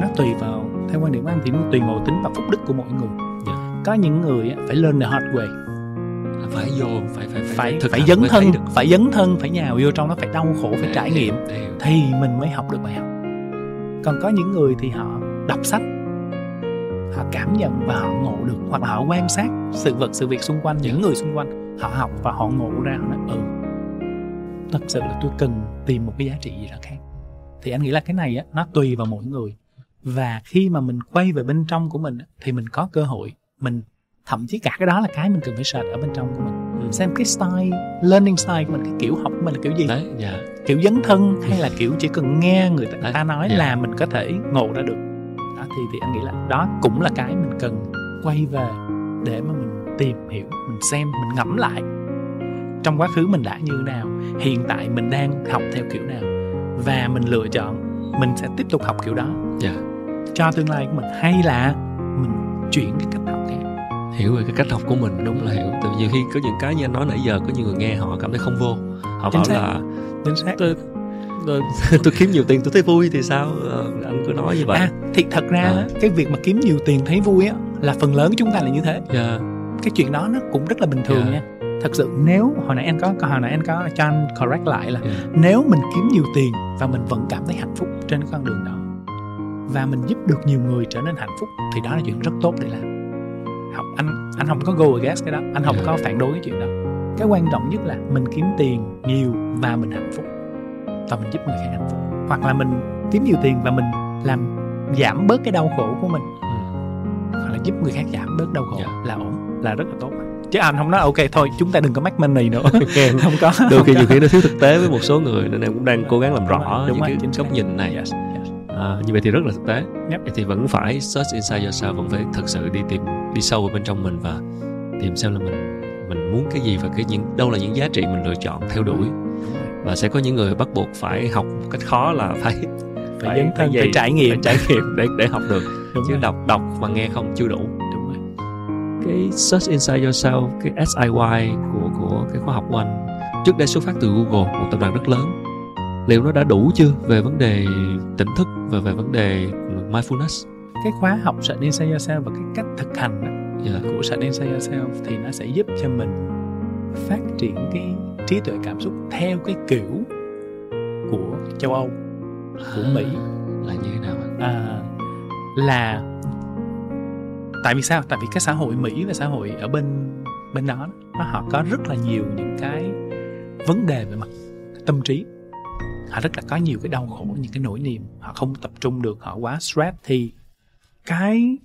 nó tùy vào theo quan điểm của anh thì nó tùy ngộ tính và phúc đức của mỗi người yeah. Dạ. có những người phải lên the hard way phải vô phải phải phải phải, phải dấn thân phải dấn thân phải nhào vô trong nó phải đau khổ phải để, trải nghiệm để, thì mình mới học được bài học còn có những người thì họ đọc sách, họ cảm nhận và họ ngộ được hoặc là họ quan sát sự vật, sự việc xung quanh, những người xung quanh. Họ học và họ ngộ ra họ nói ừ thật sự là tôi cần tìm một cái giá trị gì đó khác. Thì anh nghĩ là cái này á, nó tùy vào mỗi người. Và khi mà mình quay về bên trong của mình thì mình có cơ hội, mình, thậm chí cả cái đó là cái mình cần phải search ở bên trong của mình xem cái style learning style của mình cái kiểu học của mình là kiểu gì đấy yeah. Dạ. kiểu dấn thân hay là kiểu chỉ cần nghe người ta, ta nói yeah. Dạ. là mình có thể ngộ ra được đó thì thì anh nghĩ là đó cũng là cái mình cần quay về để mà mình tìm hiểu mình xem mình ngẫm lại trong quá khứ mình đã như nào hiện tại mình đang học theo kiểu nào và mình lựa chọn mình sẽ tiếp tục học kiểu đó yeah. Dạ. cho tương lai của mình hay là mình chuyển cái cách học khác hiểu về cái cách học của mình đúng là hiểu vì nhiều khi có những cái như anh nói nãy giờ có nhiều người nghe họ cảm thấy không vô họ Chính bảo xác. là chính xác tôi, tôi, tôi kiếm nhiều tiền tôi thấy vui thì sao Ờ, anh cứ nói như vậy à thì thật ra À. cái việc mà kiếm nhiều tiền thấy vui á là phần lớn chúng ta là như thế Dạ. cái chuyện đó nó cũng rất là bình thường Dạ. nha thật sự nếu hồi nãy anh có hồi nãy anh có cho anh correct lại là Dạ. nếu mình kiếm nhiều tiền và mình vẫn cảm thấy hạnh phúc trên con đường đó và mình giúp được nhiều người trở nên hạnh phúc thì đó là chuyện rất tốt để làm không anh anh không có go against cái đó. Anh không Dạ. có phản đối cái chuyện đó. Cái quan trọng nhất là mình kiếm tiền nhiều và mình hạnh phúc. Và mình giúp người khác hạnh phúc. Hoặc là mình kiếm nhiều tiền và mình làm giảm bớt cái đau khổ của mình. Ừ. hoặc là giúp người khác giảm bớt đau khổ Dạ. là ổn là rất là tốt. Chứ anh không nói ok thôi chúng ta đừng có make money nữa. Không có. Đôi khi nhiều khi nó thiếu thực tế với một số người nên em cũng đang cố gắng làm rõ Đúng những cái góc nhìn này. Yes, yes. à, như vậy thì rất là thực tế. Yep. Thì vẫn phải search inside yourself vẫn phải thật sự đi tìm đi sâu vào bên trong mình và tìm xem là mình mình muốn cái gì và cái những đâu là những giá trị mình lựa chọn theo đuổi. Và sẽ có những người bắt buộc phải học một cách khó là phải phải dấn thân gì? phải trải nghiệm. phải trải nghiệm để để học được. Đúng chứ rồi. đọc đọc và nghe không chưa đủ. Đúng rồi. Cái search inside yourself cái SIY của của cái khóa học của anh trước đây xuất phát từ Google một tập đoàn rất lớn. Liệu nó đã đủ chưa về vấn đề tỉnh thức và về vấn đề mindfulness cái khóa học Search Inside Yourself và cái cách thực hành đó, Dạ. của Search Inside Yourself thì nó sẽ giúp cho mình phát triển cái trí tuệ cảm xúc theo cái kiểu của châu Âu của Mỹ là như thế nào ạ? à, là tại vì sao tại vì cái xã hội Mỹ và xã hội ở bên bên đó nó họ có rất là nhiều những cái vấn đề về mặt tâm trí họ rất là có nhiều cái đau khổ những cái nỗi niềm họ không tập trung được họ quá stress thì cái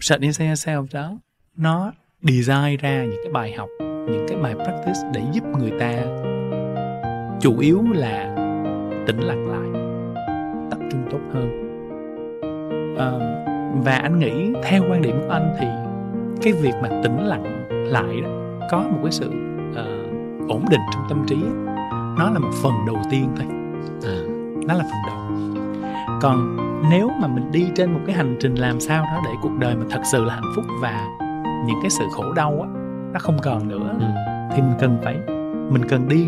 Search Inside Yourself đó nó design ra những cái bài học những cái bài practice để giúp người ta chủ yếu là tĩnh lặng lại tập trung tốt hơn. Ờ, và anh nghĩ theo quan điểm của anh thì cái việc mà tĩnh lặng lại đó có một cái sự ờ, ổn định trong tâm trí. Nó là một phần đầu tiên thôi. À, nó là phần đầu. Còn nếu mà mình đi trên một cái hành trình làm sao đó để cuộc đời mình thật sự là hạnh phúc và những cái sự khổ đau á nó không còn nữa ừ, thì mình cần phải mình cần đi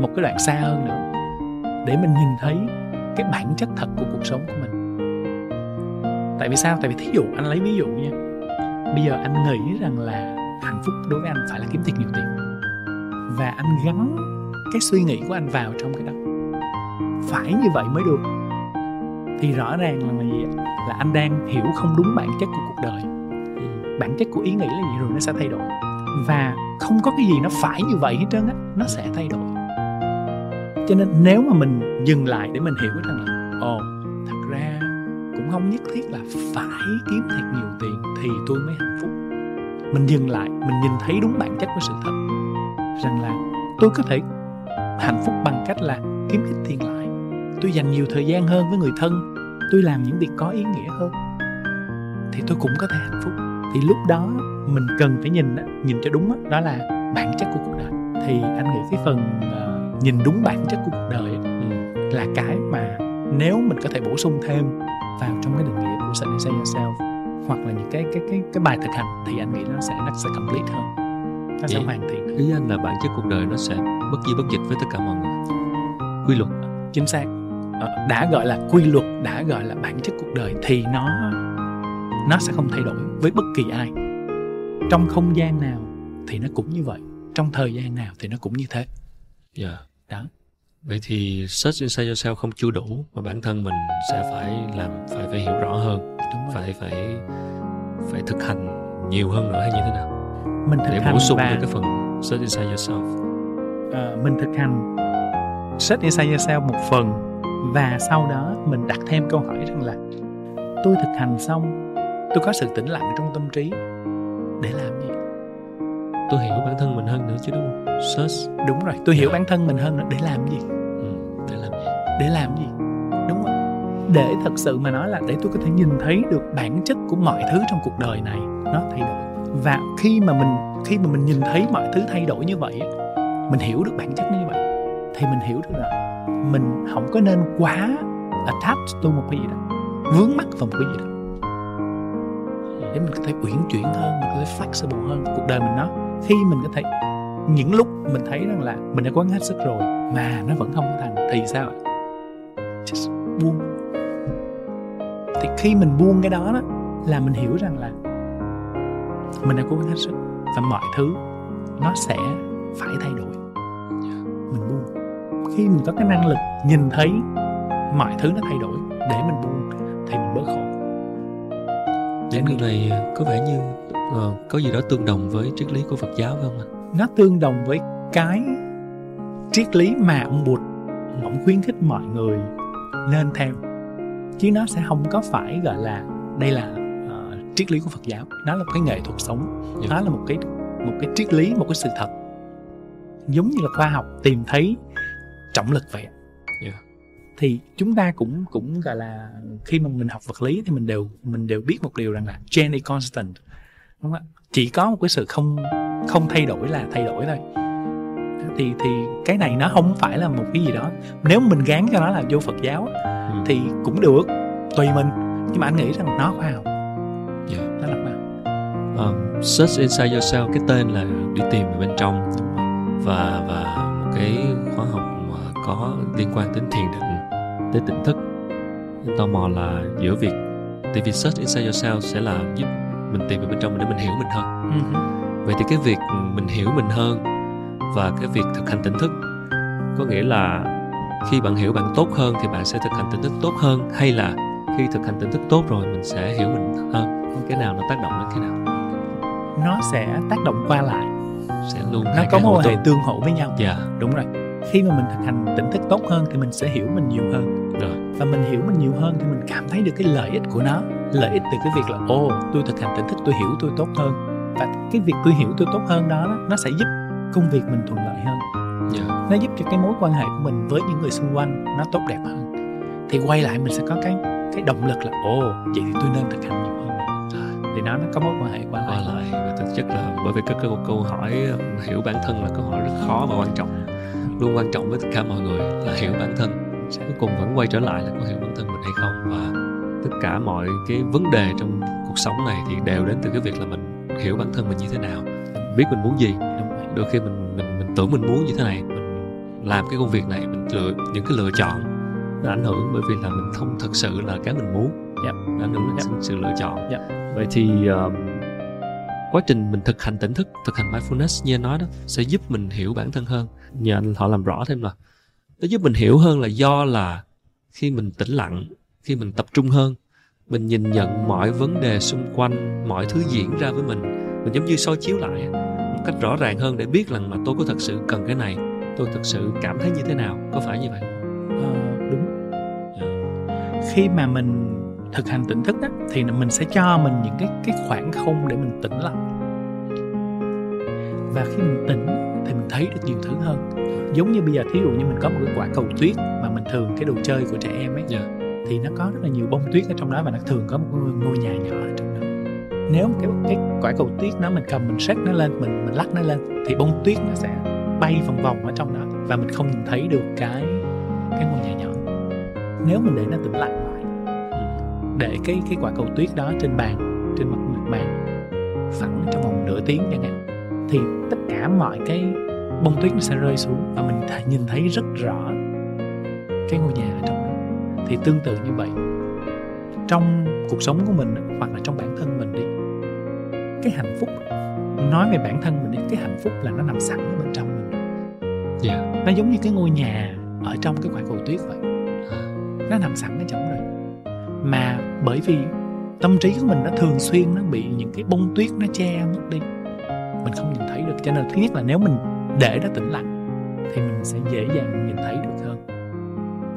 một cái đoạn xa hơn nữa để mình nhìn thấy cái bản chất thật của cuộc sống của mình. Tại vì sao? Tại vì thí dụ anh lấy ví dụ nha. Bây giờ anh nghĩ rằng là hạnh phúc đối với anh phải là kiếm tiền nhiều tiền. Và anh gắn cái suy nghĩ của anh vào trong cái đó. Phải như vậy mới được thì rõ ràng là gì là anh đang hiểu không đúng bản chất của cuộc đời. Ừ, bản chất của ý nghĩ là gì rồi nó sẽ thay đổi. Và không có cái gì nó phải như vậy hết trơn á nó sẽ thay đổi. Cho nên nếu mà mình dừng lại để mình hiểu rằng là ồ thật ra cũng không nhất thiết là phải kiếm thật nhiều tiền thì tôi mới hạnh phúc. Mình dừng lại mình nhìn thấy đúng bản chất của sự thật. Rằng là tôi có thể hạnh phúc bằng cách là kiếm ít tiền lại tôi dành nhiều thời gian hơn với người thân. Tôi làm những việc có ý nghĩa hơn. Thì tôi cũng có thể hạnh phúc. Thì lúc đó mình cần phải nhìn nhìn cho đúng đó là bản chất của cuộc đời. Thì anh nghĩ cái phần ờ, nhìn đúng bản chất của cuộc đời ừ. là cái mà nếu mình có thể bổ sung thêm vào trong cái định nghĩa của Search Inside Yourself hoặc là những cái cái cái cái bài thực hành thì anh nghĩ nó sẽ nó sẽ complete hơn. Nó sẽ hoàn thiện ý anh là bản chất cuộc đời nó sẽ bất di bất dịch với tất cả mọi người. Quy luật. Chính xác đã gọi là quy luật đã gọi là bản chất cuộc đời thì nó nó sẽ không thay đổi với bất kỳ ai. Trong không gian nào thì nó cũng như vậy trong thời gian nào thì nó cũng như thế. Dạ. Đó. Vậy thì search inside yourself không chưa đủ mà bản thân mình sẽ phải làm phải phải hiểu rõ hơn đúng rồi. phải phải phải thực hành nhiều hơn nữa hay như thế nào? Mình thực để hành bổ sung và cái phần search inside yourself. Ờ, mình thực hành set inside yourself một phần và sau đó mình đặt thêm câu hỏi rằng là tôi thực hành xong tôi có sự tĩnh lặng trong tâm trí để làm gì? Tôi hiểu bản thân mình hơn nữa chứ đúng không? Search. Đúng rồi tôi hiểu Dạ. bản thân mình hơn nữa. Để làm gì? Ừ, để làm gì? Để làm gì? Đúng không? Để thật sự mà nói là để tôi có thể nhìn thấy được bản chất của mọi thứ trong cuộc đời này nó thay đổi. Và khi mà mình khi mà mình nhìn thấy mọi thứ thay đổi như vậy mình hiểu được bản chất nó như vậy thì mình hiểu được là mình không có nên quá attached to một cái gì đó, vướng mắc vào một cái gì đó. Để mình có thể uyển chuyển hơn, mình có thể flexible hơn cuộc đời mình nó khi mình có thể, những lúc mình thấy rằng là mình đã cố gắng hết sức rồi mà nó vẫn không có thành thì sao ạ? Just buông. Thì khi mình buông cái đó đó, là mình hiểu rằng là mình đã cố gắng hết sức và mọi thứ nó sẽ phải thay đổi khi mình có cái năng lực nhìn thấy mọi thứ nó thay đổi để mình buông thì mình bớt khổ. Đến điều này có vẻ như uh, có gì đó tương đồng với triết lý của Phật giáo phải không anh? nó tương đồng với cái triết lý mà ông Bụt ông khuyến khích mọi người nên theo. Chứ nó sẽ không có phải gọi là đây là uh, triết lý của Phật giáo. Nó là một cái nghệ thuật sống. Dạ. nó là một cái một cái triết lý một cái sự thật. Giống như là khoa học tìm thấy trọng lực vậy. Dạ. thì chúng ta cũng cũng gọi là khi mà mình học vật lý thì mình đều mình đều biết một điều rằng là Jenny constant đúng không ạ? Chỉ có một cái sự không không thay đổi là thay đổi thôi. Thì thì cái này nó không phải là một cái gì đó. Nếu mình gán cho nó là vô Phật giáo Ừ. thì cũng được tùy mình. Nhưng mà anh nghĩ rằng nó khoa học. Dạ. nó là khoa học. Um, search inside yourself cái tên là đi tìm ở bên trong. Và và một cái khóa học có liên quan đến thiền định tới tỉnh thức. Tò mò là giữa việc tại vì search inside yourself sẽ là giúp mình tìm về bên trong để mình hiểu mình hơn. Vậy thì cái việc mình hiểu mình hơn và cái việc thực hành tỉnh thức có nghĩa là khi bạn hiểu bạn tốt hơn thì bạn sẽ thực hành tỉnh thức tốt hơn hay là khi thực hành tỉnh thức tốt rồi mình sẽ hiểu mình hơn? Cái nào nó tác động đến cái nào? Nó sẽ tác động qua lại. Sẽ luôn nó có mối quan hệ tương hỗ với nhau. Dạ. Đúng rồi khi mà mình thực hành tỉnh thức tốt hơn thì mình sẽ hiểu mình nhiều hơn. Rồi. Và mình hiểu mình nhiều hơn thì mình cảm thấy được cái lợi ích của nó. Lợi ích từ cái việc là ồ tôi thực hành tỉnh thức tôi hiểu tôi tốt hơn. Và cái việc tôi hiểu tôi tốt hơn đó nó sẽ giúp công việc mình thuận lợi hơn. Dạ. Nó giúp cho cái mối quan hệ của mình với những người xung quanh nó tốt đẹp hơn. Thì quay lại mình sẽ có cái cái động lực là ồ vậy thì tôi nên thực hành nhiều hơn thì nó nó có mối quan hệ qua qua lại. lại. Và thực chất là bởi vì cái câu, câu hỏi hiểu bản thân là câu hỏi rất khó và quan trọng luôn quan trọng với tất cả mọi người là hiểu bản thân cuối cùng vẫn quay trở lại là có hiểu bản thân mình hay không và tất cả mọi cái vấn đề trong cuộc sống này thì đều đến từ cái việc là mình hiểu bản thân mình như thế nào biết mình muốn gì đôi khi mình mình mình tưởng mình muốn như thế này mình làm cái công việc này mình lựa những cái lựa chọn nó ảnh hưởng bởi vì là mình không thật sự là cái mình muốn Yep. nó ảnh hưởng đến Yep. sự, sự lựa chọn Yep. vậy thì um, quá trình mình thực hành tỉnh thức, thực hành mindfulness, như anh nói đó, sẽ giúp mình hiểu bản thân hơn nhờ anh, họ làm rõ thêm là, nó giúp mình hiểu hơn là do là khi mình tĩnh lặng, khi mình tập trung hơn, mình nhìn nhận mọi vấn đề xung quanh, mọi thứ diễn ra với mình mình giống như soi chiếu lại một cách rõ ràng hơn để biết rằng mà tôi có thật sự cần cái này, tôi thật sự cảm thấy như thế nào, có phải như vậy không? đúng đúng khi mà mình thực hành tỉnh thức á, thì mình sẽ cho mình những cái cái khoảng không để mình tĩnh lại. Và khi mình tĩnh thì mình thấy được nhiều thứ hơn. Giống như bây giờ thí dụ như mình có một cái quả cầu tuyết mà mình thường cái đồ chơi của trẻ em ấy Dạ. thì nó có rất là nhiều bông tuyết ở trong đó và nó thường có một ngôi, ngôi nhà nhỏ ở trong đó. Nếu cái cái quả cầu tuyết nó mình cầm mình xách nó lên mình mình lắc nó lên thì bông tuyết nó sẽ bay vòng vòng ở trong đó và mình không nhìn thấy được cái cái ngôi nhà nhỏ. Nếu mình để nó tĩnh lặng để cái cái quả cầu tuyết đó trên bàn trên mặt mặt bàn phẳng trong vòng nửa tiếng chẳng hạn. Thì tất cả mọi cái bông tuyết nó sẽ rơi xuống và mình th- nhìn thấy rất rõ cái ngôi nhà ở trong đó. Thì tương tự như vậy trong cuộc sống của mình hoặc là trong bản thân mình đi cái hạnh phúc nói về bản thân mình đi cái hạnh phúc là nó nằm sẵn ở bên trong mình. Dạ. nó giống như cái ngôi nhà ở trong cái quả cầu tuyết vậy. Nó nằm sẵn ở trong rồi mà bởi vì tâm trí của mình nó thường xuyên nó bị những cái bông tuyết nó che mất đi. Mình không nhìn thấy được. Cho nên thứ nhất là nếu mình để nó tĩnh lặng, thì mình sẽ dễ dàng nhìn thấy được hơn.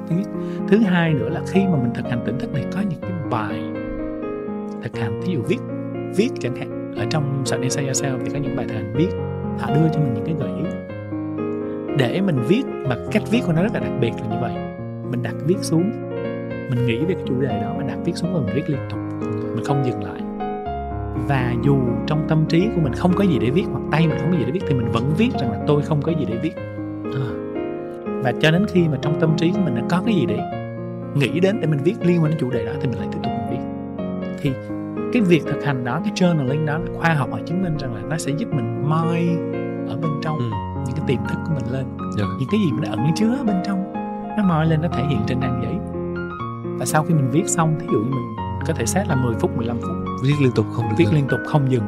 Thứ nhất. Thứ hai nữa là khi mà mình thực hành tỉnh thức này, có những cái bài thực hành, thí dụ viết viết chẳng hạn. Ở trong Search Inside sao thì có những bài thực hành viết. Họ đưa cho mình những cái gợi ý. Để mình viết mà cách viết của nó rất là đặc biệt là như vậy. Mình đặt viết xuống mình nghĩ về cái chủ đề đó mình đặt viết xuống và mình viết liên tục mình không dừng lại. Và dù trong tâm trí của mình không có gì để viết hoặc tay mình không có gì để viết thì mình vẫn viết rằng là tôi không có gì để viết. À, và cho đến khi mà trong tâm trí của mình đã có cái gì để nghĩ đến để mình viết liên quan đến chủ đề đó thì mình lại tiếp tục mình viết. Thì cái việc thực hành đó cái journaling đó khoa học họ chứng minh rằng là nó sẽ giúp mình moi ở bên trong ừ. những cái tiềm thức của mình lên. Yeah. những cái gì mình ẩn chứa bên trong nó moi lên nó thể hiện trên trang giấy và sau khi mình viết xong thí dụ như mình có thể set là 10 phút 15 phút? Viết liên tục không được viết liên tục không dừng.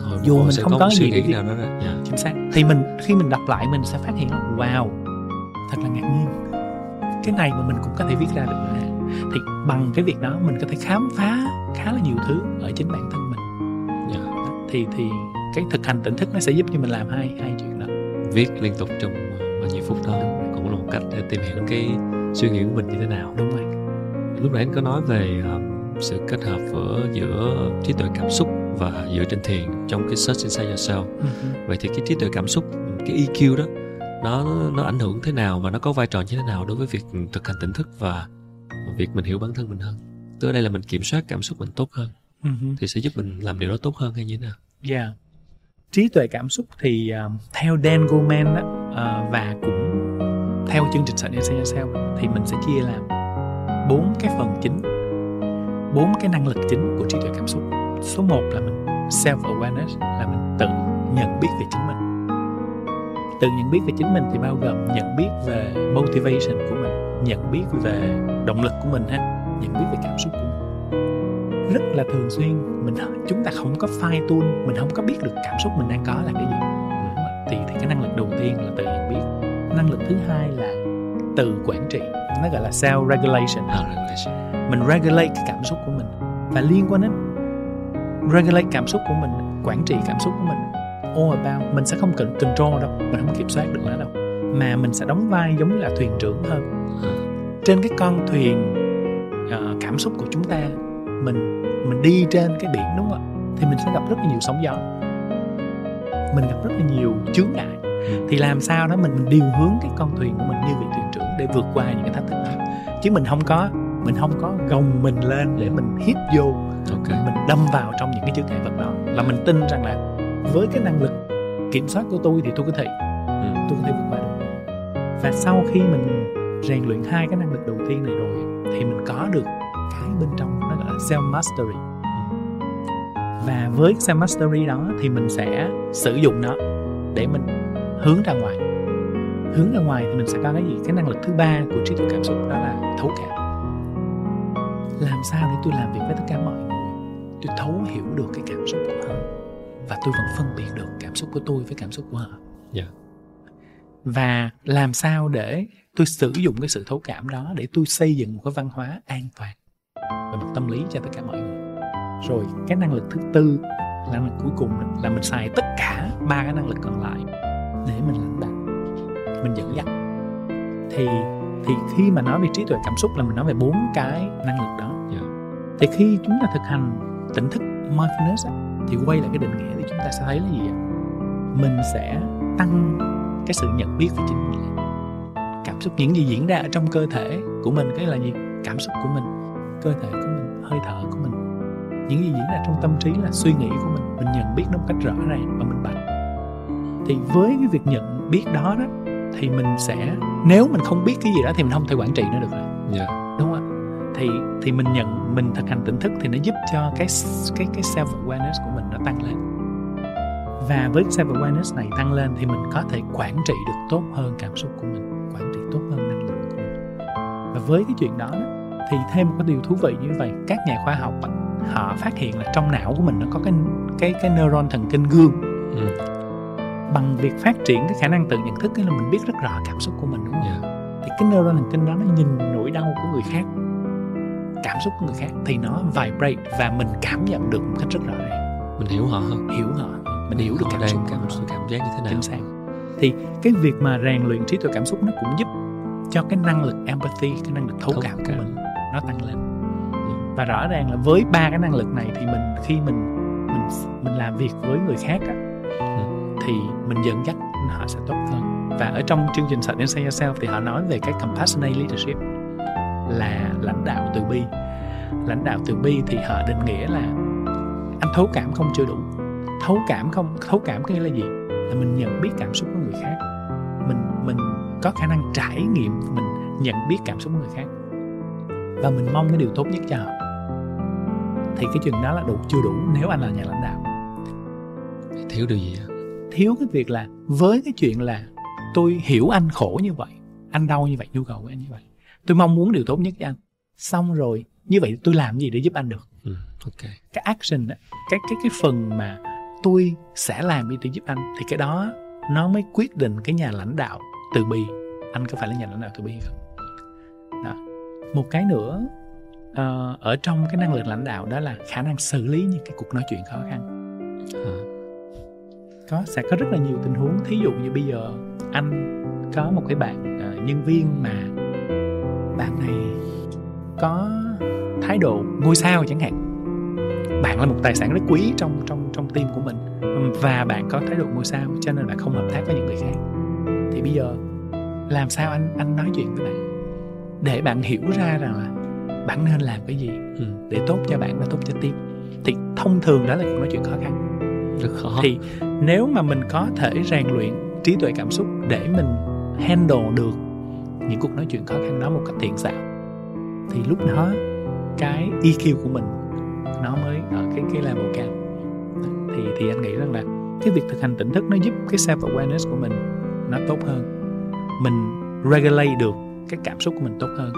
Hồi, dù mình không có gì để nào đó ra yeah. chính xác. Thì mình khi mình đọc lại mình sẽ phát hiện là wow thật là ngạc nhiên. Cái này mà mình cũng có thể viết ra được nữa thì bằng cái việc đó mình có thể khám phá khá là nhiều thứ ở chính bản thân mình. Yeah. Đó, thì thì cái thực hành tỉnh thức nó sẽ giúp cho mình làm hai hai chuyện đó. Viết liên tục trong bao nhiêu phút đó cũng là một cách để tìm hiểu cái suy nghĩ của mình như thế nào. Đúng rồi lúc nãy anh có nói về um, sự kết hợp ở giữa trí tuệ cảm xúc và dựa trên thiền trong cái search inside yourself. Ừ, vậy thì cái trí tuệ cảm xúc cái EQ đó nó nó ảnh hưởng thế nào và nó có vai trò như thế nào đối với việc thực hành tỉnh thức và việc mình hiểu bản thân mình hơn? Tức ở đây là mình kiểm soát cảm xúc mình tốt hơn. Ừ, thì sẽ giúp mình làm điều đó tốt hơn hay như thế nào? Yeah. Trí tuệ cảm xúc thì uh, theo Dan Goleman uh, và cũng theo chương trình Inside Yourself thì mình sẽ chia làm bốn cái phần chính, bốn cái năng lực chính của trí tuệ cảm xúc. Số 1 là mình self awareness là mình tự nhận biết về chính mình. Tự nhận biết về chính mình thì bao gồm nhận biết về motivation của mình, nhận biết về động lực của mình ha, nhận biết về cảm xúc của mình rất là thường xuyên mình chúng ta không có fine tune mình không có biết được cảm xúc mình đang có là cái gì thì thì cái năng lực đầu tiên là tự nhận biết năng lực thứ hai là tự quản trị nó gọi là self regulation. À, regulation. mình regulate cái cảm xúc của mình và liên quan đến regulate cảm xúc của mình quản trị cảm xúc của mình. All about mình sẽ không cần control đâu mình không kiểm soát được nó đâu. Mà mình sẽ đóng vai giống như là thuyền trưởng hơn. À, trên cái con thuyền ờ, cảm xúc của chúng ta mình mình đi trên cái biển đúng không ạ? Thì mình sẽ gặp rất là nhiều sóng gió. Mình gặp rất là nhiều chướng ngại. Thì làm sao đó mình, mình điều hướng cái con thuyền của mình như vị thuyền trưởng để vượt qua những cái thách thức đó. Chứ mình không có mình không có gồng mình lên để mình hít vô ok. mình đâm vào trong những cái chướng ngại vật đó. Là mình tin rằng là với cái năng lực kiểm soát của tôi thì tôi có thể ừ. tôi có thể vượt qua được. Và sau khi mình rèn luyện hai cái năng lực đầu tiên này rồi thì mình có được cái bên trong nó gọi là self mastery. Và với self mastery đó thì mình sẽ sử dụng nó để mình hướng ra ngoài hướng ra ngoài thì mình sẽ có cái gì? Cái năng lực thứ ba của trí tuệ cảm xúc đó là thấu cảm. Làm sao để tôi làm việc với tất cả mọi người? Tôi thấu hiểu được cái cảm xúc của họ và tôi vẫn phân biệt được cảm xúc của tôi với cảm xúc của họ. Dạ. và làm sao để tôi sử dụng cái sự thấu cảm đó để tôi xây dựng một cái văn hóa an toàn về mặt tâm lý cho tất cả mọi người. Rồi cái năng lực thứ tư là năng lực cuối cùng là mình xài tất cả ba cái năng lực còn lại để mình lãnh đạo mình dẫn dắt. Thì thì khi mà nói về trí tuệ cảm xúc là mình nói về bốn cái năng lực đó. Dạ. thì khi chúng ta thực hành tỉnh thức mindfulness thì quay lại cái định nghĩa thì chúng ta sẽ thấy là gì ạ? Mình sẽ tăng cái sự nhận biết về chính mình. Cảm xúc những gì diễn ra ở trong cơ thể của mình cái là gì? Cảm xúc của mình cơ thể của mình hơi thở của mình. Những gì diễn ra trong tâm trí là suy nghĩ của mình mình nhận biết nó một cách rõ ràng và minh bạch. Thì với cái việc nhận biết đó đó thì mình sẽ nếu mình không biết cái gì đó thì mình không thể quản trị nó được rồi. Dạ. đúng không ạ? Thì thì mình nhận mình thực hành tỉnh thức thì nó giúp cho cái cái cái self awareness của mình nó tăng lên. Và với self awareness này tăng lên thì mình có thể quản trị được tốt hơn cảm xúc của mình quản trị tốt hơn năng lượng của mình. Và với cái chuyện đó, thì thêm một cái điều thú vị như vậy các nhà khoa học họ phát hiện là trong não của mình nó có cái cái cái neuron thần kinh gương. Ừ. bằng việc phát triển cái khả năng tự nhận thức ấy là mình biết rất rõ cảm xúc của mình đúng không? Dạ. thì cái neuron thần kinh đó nó nhìn nỗi đau của người khác cảm xúc của người khác thì nó vibrate và mình cảm nhận được một cách rất rõ ràng. Mình hiểu họ hơn. Hiểu họ. Mình hiểu được họ cảm đang xúc của cảm họ. cảm giác như thế nào. Chính xác. Thì cái việc mà rèn luyện trí tuệ cảm xúc nó cũng giúp cho cái năng lực empathy cái năng lực thấu Thấu cảm của cảm. mình nó tăng lên. Và rõ ràng là với ba cái năng lực này thì mình khi mình mình mình làm việc với người khác á, thì mình dẫn dắt họ sẽ tốt hơn. Và ở trong chương trình sạch Inside Yourself thì họ nói về cái compassionate leadership là lãnh đạo từ bi. Lãnh đạo từ bi thì họ định nghĩa là anh thấu cảm không chưa đủ. Thấu cảm không, thấu cảm có nghĩa là gì? Là mình nhận biết cảm xúc của người khác. Mình mình có khả năng trải nghiệm, mình nhận biết cảm xúc của người khác. Và mình mong cái điều tốt nhất cho họ. Thì cái chuyện đó là đủ, chưa đủ nếu anh là nhà lãnh đạo. Thiếu điều gì thiếu cái việc là với cái chuyện là tôi hiểu anh khổ như vậy anh đau như vậy nhu cầu của anh như vậy tôi mong muốn điều tốt nhất cho anh. Xong rồi như vậy tôi làm gì để giúp anh được? Ừ, ok. Cái action cái cái cái phần mà tôi sẽ làm gì để giúp anh thì cái đó nó mới quyết định cái nhà lãnh đạo từ bi. Anh có phải là nhà lãnh đạo từ bi không? Đó. Một cái nữa uh, ở trong cái năng lực lãnh đạo đó là khả năng xử lý những cái cuộc nói chuyện khó khăn. Có sẽ có rất là nhiều tình huống. Thí dụ như bây giờ anh có một cái bạn uh, nhân viên mà bạn này có thái độ ngôi sao chẳng hạn. Bạn là một tài sản rất quý trong trong trong team của mình và bạn có thái độ ngôi sao cho nên bạn không hợp tác với những người khác. Thì bây giờ làm sao anh anh nói chuyện với bạn? Để bạn hiểu ra rằng là bạn nên làm cái gì ừ. để tốt cho bạn và tốt cho team. Thì thông thường đó là cuộc nói chuyện khó khăn rất khó thì nếu mà mình có thể rèn luyện trí tuệ cảm xúc để mình handle được những cuộc nói chuyện khó khăn đó một cách thiện xảo thì lúc đó cái EQ của mình nó mới ở cái cái level cao. Thì thì anh nghĩ rằng là cái việc thực hành tỉnh thức nó giúp cái self awareness của mình nó tốt hơn. Mình regulate được cái cảm xúc của mình tốt hơn.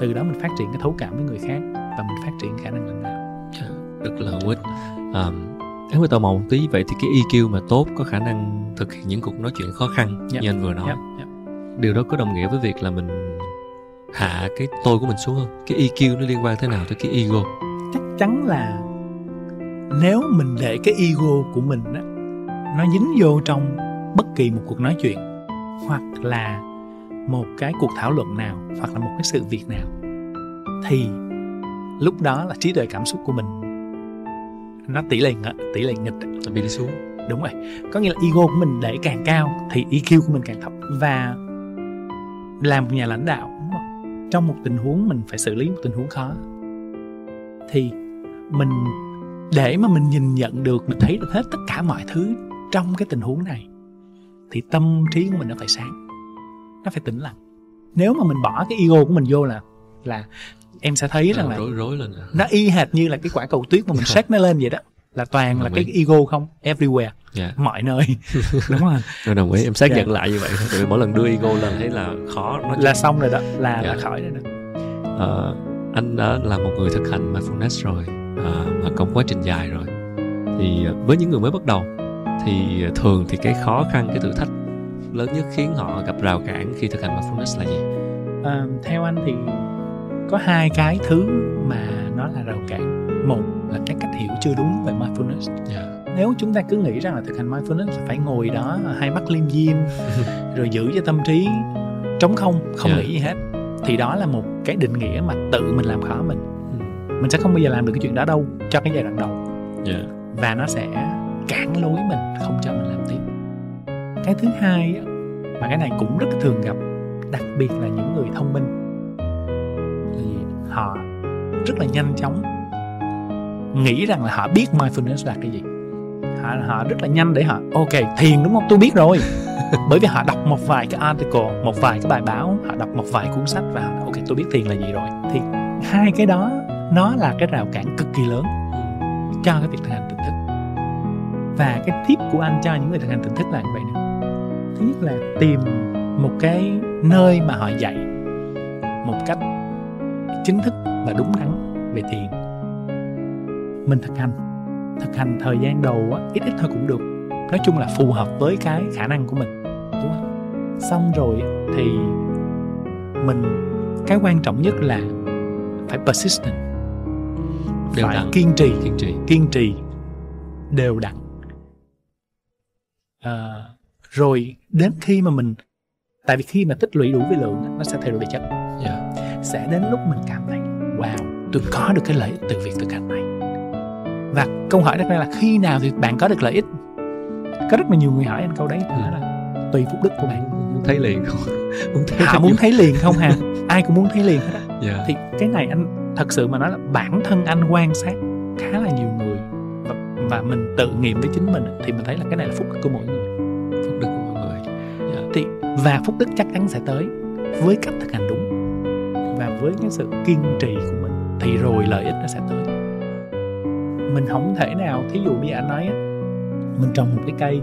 Từ đó mình phát triển cái thấu cảm với người khác và mình phát triển khả năng lãnh đạo dạ, rất là hữu ích um, nếu mà tò mò một tí vậy thì cái EQ mà tốt có khả năng thực hiện những cuộc nói chuyện khó khăn. Dạ. như anh vừa nói yep. Dạ, yep. điều đó có đồng nghĩa với việc là mình hạ cái tôi của mình xuống không cái EQ nó liên quan thế nào tới cái ego chắc chắn là nếu mình để cái ego của mình đó, nó dính vô trong bất kỳ một cuộc nói chuyện hoặc là một cái cuộc thảo luận nào hoặc là một cái sự việc nào thì lúc đó là trí tuệ cảm xúc của mình nó tỷ lệ tỷ lệ nghịch nó bị đi xuống. Đúng rồi. Có nghĩa là ego của mình để càng cao thì EQ của mình càng thấp. Và làm một nhà lãnh đạo đúng không? trong một tình huống mình phải xử lý một tình huống khó. Thì mình để mà mình nhìn nhận được mình thấy được hết tất cả mọi thứ trong cái tình huống này thì tâm trí của mình nó phải sáng. Nó phải tĩnh lặng. Nếu mà mình bỏ cái ego của mình vô là là em sẽ thấy rằng là rối rối lên nó y hệt như là cái quả cầu tuyết mà mình xách nó lên vậy đó là toàn là cái ego không everywhere yeah. Dạ. mọi nơi đúng không tôi đồng ý em xác yeah. nhận lại như vậy tại vì mỗi lần đưa ego lên thấy là khó nó là xong rồi đó là yeah. là dạ. khỏi rồi đó à, anh đã là một người thực hành mindfulness rồi à, và công quá trình dài rồi thì với những người mới bắt đầu thì thường thì cái khó khăn cái thử thách lớn nhất khiến họ gặp rào cản khi thực hành mindfulness là gì à, theo anh thì có hai cái thứ mà nó là rào cản một là cái cách hiểu chưa đúng về mindfulness yeah. Dạ. nếu chúng ta cứ nghĩ rằng là thực hành mindfulness là phải ngồi đó hai mắt liêm diêm rồi giữ cho tâm trí trống không không yeah. Dạ. nghĩ gì hết thì đó là một cái định nghĩa mà tự mình làm khó mình ừ. mình sẽ không bao giờ làm được cái chuyện đó đâu cho cái giai đoạn đầu yeah. Dạ. và nó sẽ cản lối mình không cho mình làm tiếp cái thứ hai mà cái này cũng rất thường gặp đặc biệt là những người thông minh họ rất là nhanh chóng. Nghĩ rằng là họ biết mindfulness là cái gì. Họ họ rất là nhanh để họ ok thiền đúng không? Tôi biết rồi. Bởi vì họ đọc một vài cái article một vài cái bài báo họ đọc một vài cuốn sách và họ ok tôi biết thiền là gì rồi. Thì hai cái đó nó là cái rào cản cực kỳ lớn cho cái việc thực hành tỉnh thức. Và cái tip của anh cho những người thực hành tỉnh thức là như vậy nữa thứ nhất là tìm một cái nơi mà họ dạy một cách chính thức và đúng đắn về thiền mình thực hành. Thực hành thời gian đầu á, ít ít thôi cũng được. Nói chung là phù hợp với cái khả năng của mình đúng không? Xong rồi thì mình cái quan trọng nhất là phải persistent. Đều phải đặn. kiên trì. Kiên trì. Kiên trì. Đều đặn. À, rồi đến khi mà mình tại vì khi mà tích lũy đủ vi lượng nó sẽ thay đổi về chất. Sẽ đến lúc mình cảm thấy wow tôi có được cái lợi ích từ việc thực hành này và câu hỏi đặt ra là khi nào thì bạn có được lợi ích có rất là nhiều người hỏi anh câu đấy đó ừ. là tùy phúc đức của bạn muốn thấy liền không muốn thấy họ muốn thấy liền không hà ai cũng muốn thấy liền hết yeah. Dạ. thì cái này anh thật sự mà nói là bản thân anh quan sát khá là nhiều người và, và mình tự nghiệm với chính mình thì mình thấy là cái này là phúc đức của mỗi người phúc đức của mọi người yeah. Dạ. thì và phúc đức chắc chắn sẽ tới với cách thực hành đúng và với cái sự kiên trì của mình thì rồi lợi ích nó sẽ tới. Mình không thể nào thí dụ giờ anh nói á mình trồng một cái cây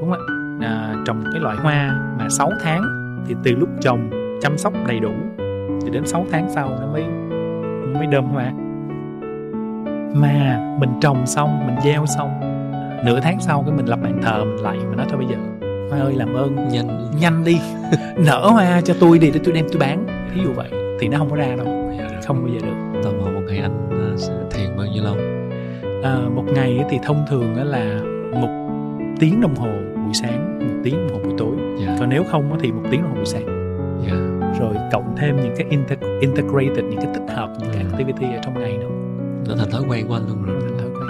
đúng không ạ? À, trồng cái loại hoa mà 6 tháng thì từ lúc trồng chăm sóc đầy đủ thì đến 6 tháng sau nó mới mới đơm hoa. Mà mình trồng xong mình gieo xong nửa tháng sau cái mình lập bàn thờ mình lại mình nói thôi bây giờ hoa ơi làm ơn nhanh nhanh đi nở hoa cho tôi đi để tôi đem tôi bán. Ví dụ vậy thì nó không có ra đâu. Không bao giờ được. Tò mò một ngày anh à, sẽ thiền bao nhiêu lâu? À, một ngày thì thông thường là một tiếng đồng hồ buổi sáng một tiếng đồng hồ buổi tối. Dạ. Còn nếu không thì một tiếng đồng hồ buổi sáng. Dạ. Rồi cộng thêm những cái inter- integrated những cái tích hợp những cái Ừ. activity ở trong ngày nữa nó thành thói quen của anh luôn rồi. Thành thói quen.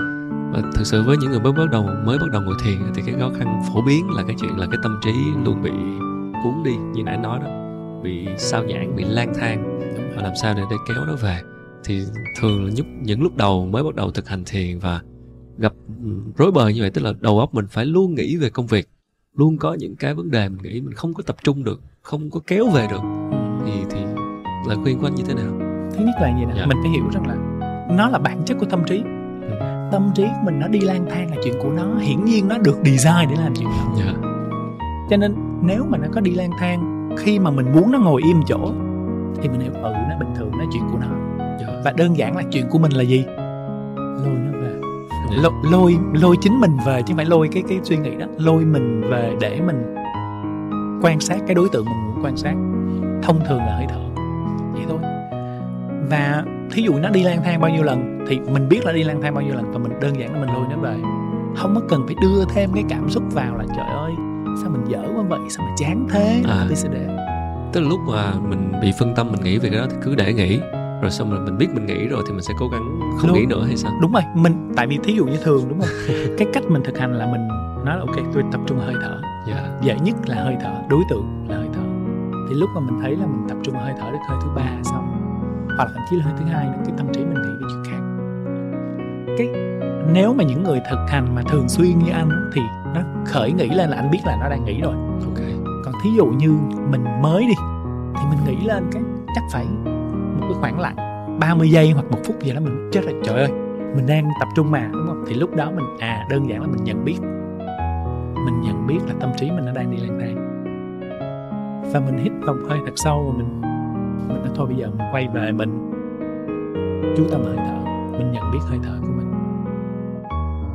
và thực sự với những người mới bắt đầu mới bắt đầu ngồi thiền thì cái khó khăn phổ biến là cái chuyện là cái tâm trí luôn bị cuốn đi như nãy nói đó bị sao nhãng bị lang thang. Và làm sao để để kéo nó về? Thì thường là nhúc những lúc đầu mới bắt đầu thực hành thiền và gặp rối bời như vậy tức là đầu óc mình phải luôn nghĩ về công việc. Luôn có những cái vấn đề mình nghĩ mình không có tập trung được không có kéo về được. Thì thì lời khuyên của anh như thế nào? Thứ nhất là gì nè Dạ. mình phải hiểu rằng là nó là bản chất của tâm trí. Ừ. tâm trí của mình nó đi lang thang là chuyện của nó hiển nhiên nó được design để làm chuyện đó. Dạ. Cho nên nếu mà nó có đi lang thang khi mà mình muốn nó ngồi im chỗ thì mình hiểu ừ nó bình thường nó chuyện của nó. Dạ. Và đơn giản là chuyện của mình là gì? Lôi nó về. Dạ. lôi, lôi lôi chính mình về chứ không phải lôi cái cái suy nghĩ đó. Lôi mình về để mình quan sát cái đối tượng mình muốn quan sát. Thông thường là hơi thở. Vậy thôi. Và thí dụ nó đi lang thang bao nhiêu lần thì mình biết là đi lang thang bao nhiêu lần và mình đơn giản là mình lôi nó về. Không có cần phải đưa thêm cái cảm xúc vào là trời ơi sao mình dở quá vậy? Sao mà chán thế? À. ABCD tức là lúc mà mình bị phân tâm mình nghĩ về cái đó thì cứ để nghĩ. Rồi xong rồi mình biết mình nghĩ rồi thì mình sẽ cố gắng không Đúng. nghĩ nữa hay sao? Đúng rồi mình tại vì thí dụ như thường đúng không? Cái cách mình thực hành là mình nói là ok tôi tập trung hơi thở. Dạ. Dễ nhất là hơi thở đối tượng là hơi thở. Thì lúc mà mình thấy là mình tập trung vào hơi thở đến hơi thứ ba xong. Hoặc là thậm chí là hơi thứ hai nữa cái tâm trí mình nghĩ về chuyện khác. Cái nếu mà những người thực hành mà thường xuyên như anh thì nó khởi nghĩ lên là anh biết là nó đang nghĩ rồi. Ok. Còn thí dụ như mình mới đi thì mình nghĩ lên cái chắc phải một cái khoảng lặng 30 giây hoặc một phút gì đó mình chết rồi. Trời ơi mình đang tập trung mà đúng không? Thì lúc đó mình à đơn giản là mình nhận biết. Mình nhận biết là tâm trí mình nó đang đi lang thang. Và mình hít một hơi thật sâu và mình mình nói thôi bây giờ mình quay về mình. Chú tâm hơi thở. Mình nhận biết hơi thở của mình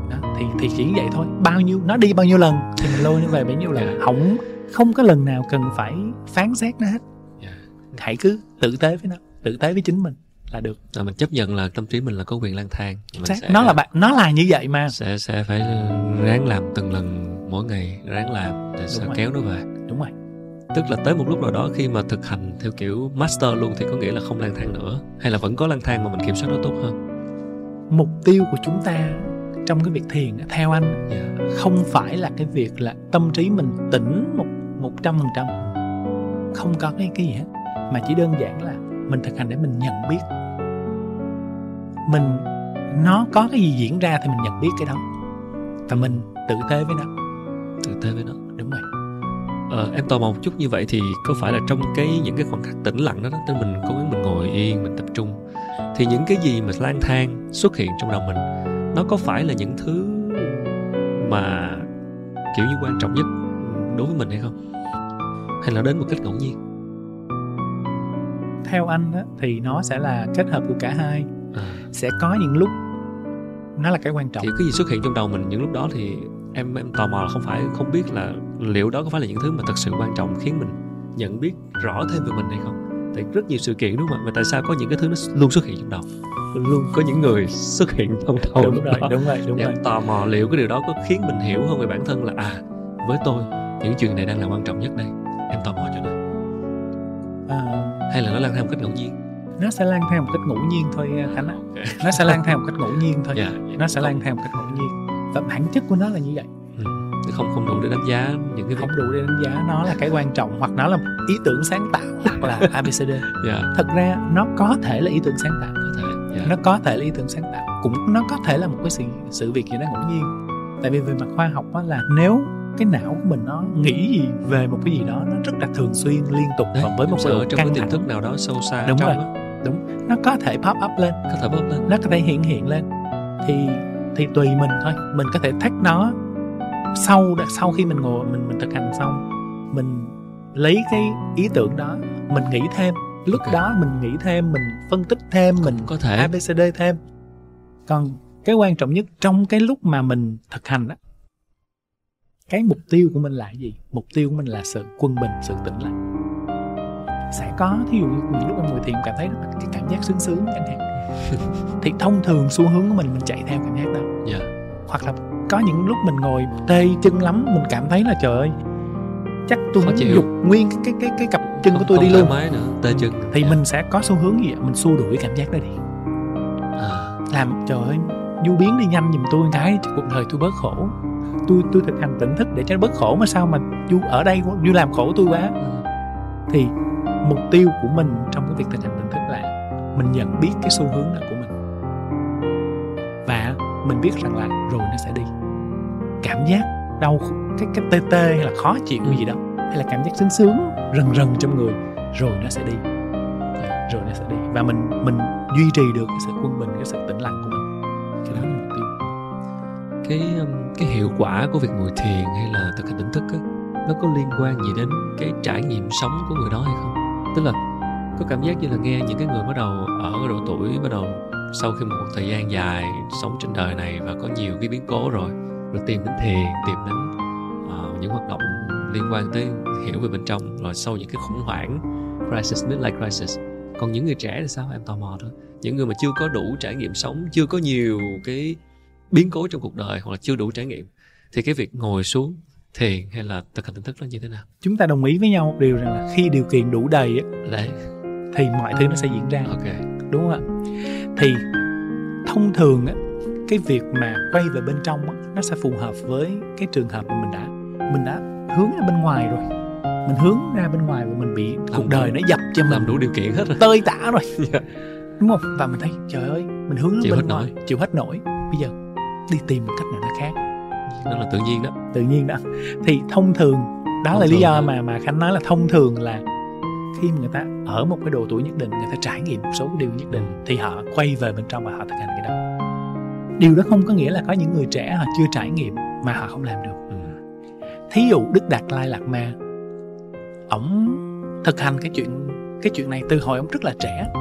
đó, thì thì chỉ vậy thôi. Bao nhiêu nó đi bao nhiêu lần thì mình lôi nó về bấy nhiêu lần. Không không có lần nào cần phải phán xét nó hết. Dạ. hãy cứ tử tế với nó tử tế với chính mình là được. Là mình chấp nhận là tâm trí mình là có quyền lang thang. Mình Xác. nó là bạn nó là như vậy mà. sẽ sẽ phải ráng làm từng lần mỗi ngày ráng làm để sẽ rồi. kéo nó về. Đúng rồi. Tức là tới một lúc nào đó khi mà thực hành theo kiểu master luôn thì có nghĩa là không lang thang nữa hay là vẫn có lang thang mà mình kiểm soát nó tốt hơn? Mục tiêu của chúng ta trong cái việc thiền theo anh dạ. không phải là cái việc là tâm trí mình tỉnh một một trăm phần trăm. Không có cái cái gì hết mà chỉ đơn giản là mình thực hành để mình nhận biết. Mình nó có cái gì diễn ra thì mình nhận biết cái đó. Và mình tử tế với nó. Tự tế với nó đúng rồi. Ờ, em tò mò một chút như vậy thì có phải là trong cái những cái khoảnh khắc tĩnh lặng đó, đó tức mình cố gắng mình ngồi yên mình tập trung thì những cái gì mà lang thang xuất hiện trong đầu mình nó có phải là những thứ mà kiểu như quan trọng nhất đối với mình hay không? Hay là đến một cách ngẫu nhiên? Theo anh á, thì nó sẽ là kết hợp của cả hai. À, sẽ có những lúc nó là cái quan trọng. Thì cái gì xuất hiện trong đầu mình những lúc đó thì em em tò mò là không phải không biết là liệu đó có phải là những thứ mà thật sự quan trọng khiến mình nhận biết rõ thêm về mình hay không tại rất nhiều sự kiện đúng không ạ? Mà tại sao có những cái thứ nó luôn xuất hiện trong đầu? Luôn có những người xuất hiện trong đầu đúng lúc rồi đó. đúng rồi đúng Thì rồi. em tò mò liệu cái điều đó có khiến mình hiểu hơn về bản thân là à với tôi những chuyện này đang là quan trọng nhất đây. Em tò mò cho nên. À, hay là nó lang thang một cách ngẫu nhiên? nó sẽ lang thang một cách ngẫu nhiên thôi khánh ạ. Ok. nó sẽ lang thang một cách ngẫu nhiên thôi. Dạ, nó sẽ lang thang một cách ngẫu nhiên. Và bản chất của nó là như vậy. Không không đủ để đánh giá những cái không đủ để đánh giá nó là cái quan trọng hoặc nó là ý tưởng sáng tạo hoặc là abcd dạ. Thật ra nó có thể là ý tưởng sáng tạo. Có thể dạ. Nó có thể là ý tưởng sáng tạo. Cũng nó có thể là một cái sự sự việc gì đó ngẫu nhiên. Tại vì về mặt khoa học á là nếu cái não của mình nó nghĩ gì về một cái gì đó nó rất là thường xuyên liên tục Đấy, và với một sự trong cái tiềm thức nào đó sâu xa Đúng trong rồi. đúng. Nó có thể pop up lên. Có thể bóp lên. Nó có thể hiện hiện lên. Thì thì tùy mình thôi. Mình có thể thách nó sau sau khi mình ngồi mình mình thực hành xong mình lấy cái ý tưởng đó mình nghĩ thêm lúc okay. đó mình nghĩ thêm mình phân tích thêm mình có thể abcd thêm còn cái quan trọng nhất trong cái lúc mà mình thực hành đó cái mục tiêu của mình là gì mục tiêu của mình là sự quân bình sự tĩnh lặng sẽ có thí dụ như những lúc em ngồi thiền cảm thấy cái cảm giác sướng sướng chẳng hạn thì thông thường xu hướng của mình mình chạy theo cảm giác đó yeah. Dạ. hoặc là có những lúc mình ngồi tê chân lắm mình cảm thấy là trời ơi chắc tôi muốn dục nguyên cái cái cái cái cặp chân của tôi không đi luôn. máy nữa tê chân. Thì yeah. Mình sẽ có xu hướng gì vậy mình xua đuổi cảm giác đó đi. À. làm trời ơi du biến đi nhanh giùm tôi cái cuộc đời tôi bớt khổ. Tôi tôi thực hành tỉnh thức để cho nó bớt khổ mà sao mà du ở đây du làm khổ tôi quá. Ừ. thì mục tiêu của mình trong cái việc thực hành tỉnh thức là mình nhận biết cái xu hướng đó của mình. Và mình biết rằng là rồi nó sẽ đi cảm giác đau cái cái tê tê hay là khó chịu gì đó, hay là cảm giác sướng sướng rần rần trong người, rồi nó sẽ đi. Rồi nó sẽ đi. Và mình mình duy trì được cái sự quân bình, cái sự tĩnh lặng của mình. Cái đó là mục tiêu. Cái um, cái hiệu quả của việc ngồi thiền hay là thực hành tỉnh thức á, nó có liên quan gì đến cái trải nghiệm sống của người đó hay không? Tức là có cảm giác như là nghe những cái người bắt đầu ở độ tuổi bắt đầu sau khi một thời gian dài sống trên đời này và có nhiều cái biến cố rồi rồi tìm đến thiền tìm đến uh, những hoạt động liên quan tới hiểu về bên trong rồi sau những cái khủng hoảng crisis midlife crisis. Còn những người trẻ thì sao? Em tò mò thôi. Những người mà chưa có đủ trải nghiệm sống chưa có nhiều cái biến cố trong cuộc đời hoặc là chưa đủ trải nghiệm thì cái việc ngồi xuống thiền hay là thực hành tỉnh thức nó như thế nào? Chúng ta đồng ý với nhau một điều rằng là khi điều kiện đủ đầy á đấy. thì mọi thứ nó sẽ diễn ra. Ok. Đúng không ạ? Thì thông thường á cái việc mà quay về bên trong á nó sẽ phù hợp với cái trường hợp mà mình đã mình đã hướng ra bên ngoài rồi. Mình hướng ra bên ngoài và mình bị làm cuộc đời nó dập cho mình làm đủ điều kiện hết rồi. Tơi tả rồi. Yeah. Dạ. đúng không? Và mình thấy trời ơi mình hướng chịu bên hết ngoài nổi. chịu hết nổi. Bây giờ đi tìm một cách nào đó khác. Đó là tự nhiên đó. Tự nhiên đó. Thì thông thường đó thông là lý do mà mà khánh nói là thông thường là khi người ta ở một cái độ tuổi nhất định người ta trải nghiệm một số điều nhất định thì họ quay về bên trong và họ thực hành cái đó điều đó không có nghĩa là có những người trẻ họ chưa trải nghiệm mà họ không làm được. Ừ. thí dụ đức đạt lai lạt ma ổng thực hành cái chuyện cái chuyện này từ hồi ông rất là trẻ. Ừ.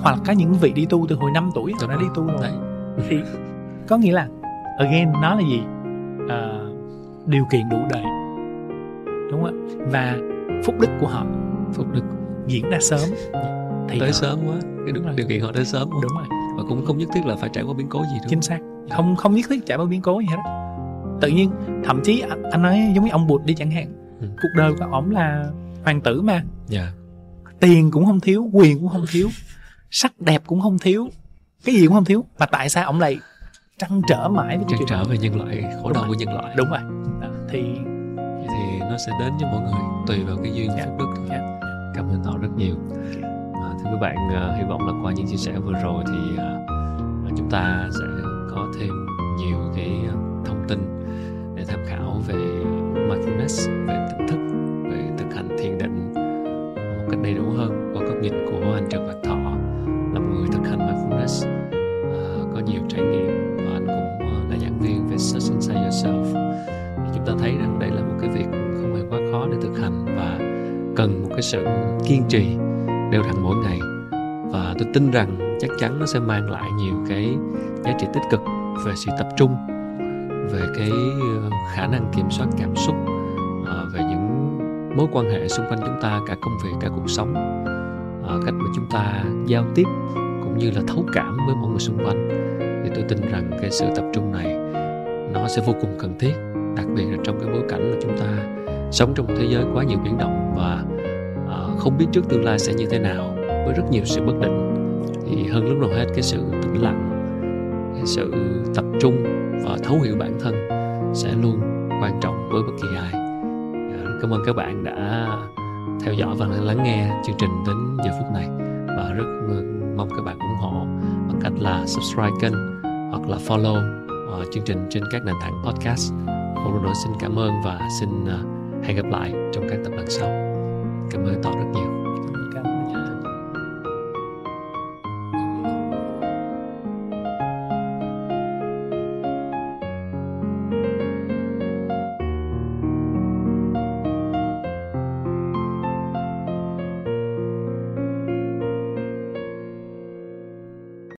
hoặc là có những vị đi tu từ hồi 5 tuổi. Họ đã đi tu rồi. Đấy. thì có nghĩa là again nó là gì? À, điều kiện đủ đầy đúng không và phúc đức của họ. Phúc đức. Diễn ra sớm. Thì tới họ... sớm quá. Cái đúng là điều kiện họ tới sớm quá. đúng rồi và cũng không nhất thiết là phải trải qua biến cố gì đúng chính xác không không nhất thiết trải qua biến cố gì hết tự nhiên thậm chí anh, anh nói giống như ông bụt đi chẳng hạn ừ. cuộc đời của ổng là hoàng tử mà yeah. Dạ. tiền cũng không thiếu quyền cũng không thiếu sắc đẹp cũng không thiếu cái gì cũng không thiếu mà tại sao ổng lại trăn trở mãi với trăn trở về nhân loại khổ đau của nhân loại đúng rồi đó. thì thì nó sẽ đến với mọi người tùy vào cái duyên yeah. phúc đức yeah. cảm ơn họ rất nhiều à, thưa các bạn à, hy vọng là qua những chia sẻ vừa rồi thì à, à, chúng ta sẽ có thêm nhiều cái thông tin để tham khảo về mindfulness về tỉnh thức về thực hành thiền định một cách đầy đủ hơn qua góc nhìn của anh Trần Bạch Thọ là một người thực hành mindfulness. Có nhiều trải nghiệm và anh cũng là giảng viên về Search Inside Yourself. Thì chúng ta thấy rằng đây là một cái việc không hề quá khó để thực hành và cần một cái sự kiên trì đều đặn mỗi ngày. Và tôi tin rằng chắc chắn nó sẽ mang lại nhiều cái giá trị tích cực về sự tập trung, về cái ờ, khả năng kiểm soát cảm xúc ờ, về những mối quan hệ xung quanh chúng ta, cả công việc, cả cuộc sống. Ờ, cách mà chúng ta giao tiếp cũng như là thấu cảm với mọi người xung quanh. Thì tôi tin rằng cái sự tập trung này nó sẽ vô cùng cần thiết, đặc biệt là trong cái bối cảnh mà chúng ta sống trong một thế giới quá nhiều biến động và không biết trước tương lai sẽ như thế nào với rất nhiều sự bất định. Thì hơn lúc nào hết cái sự tĩnh lặng cái sự tập trung và thấu hiểu bản thân sẽ luôn quan trọng với bất kỳ ai. Dạ, cảm ơn các bạn đã theo dõi và lắng nghe chương trình đến giờ phút này. Và rất mong các bạn ủng hộ bằng cách là subscribe kênh hoặc là follow uh, chương trình trên các nền tảng podcast. Một lần nữa xin cảm ơn và xin uh, hẹn gặp lại trong các tập lần sau cảm ơn tỏ rất nhiều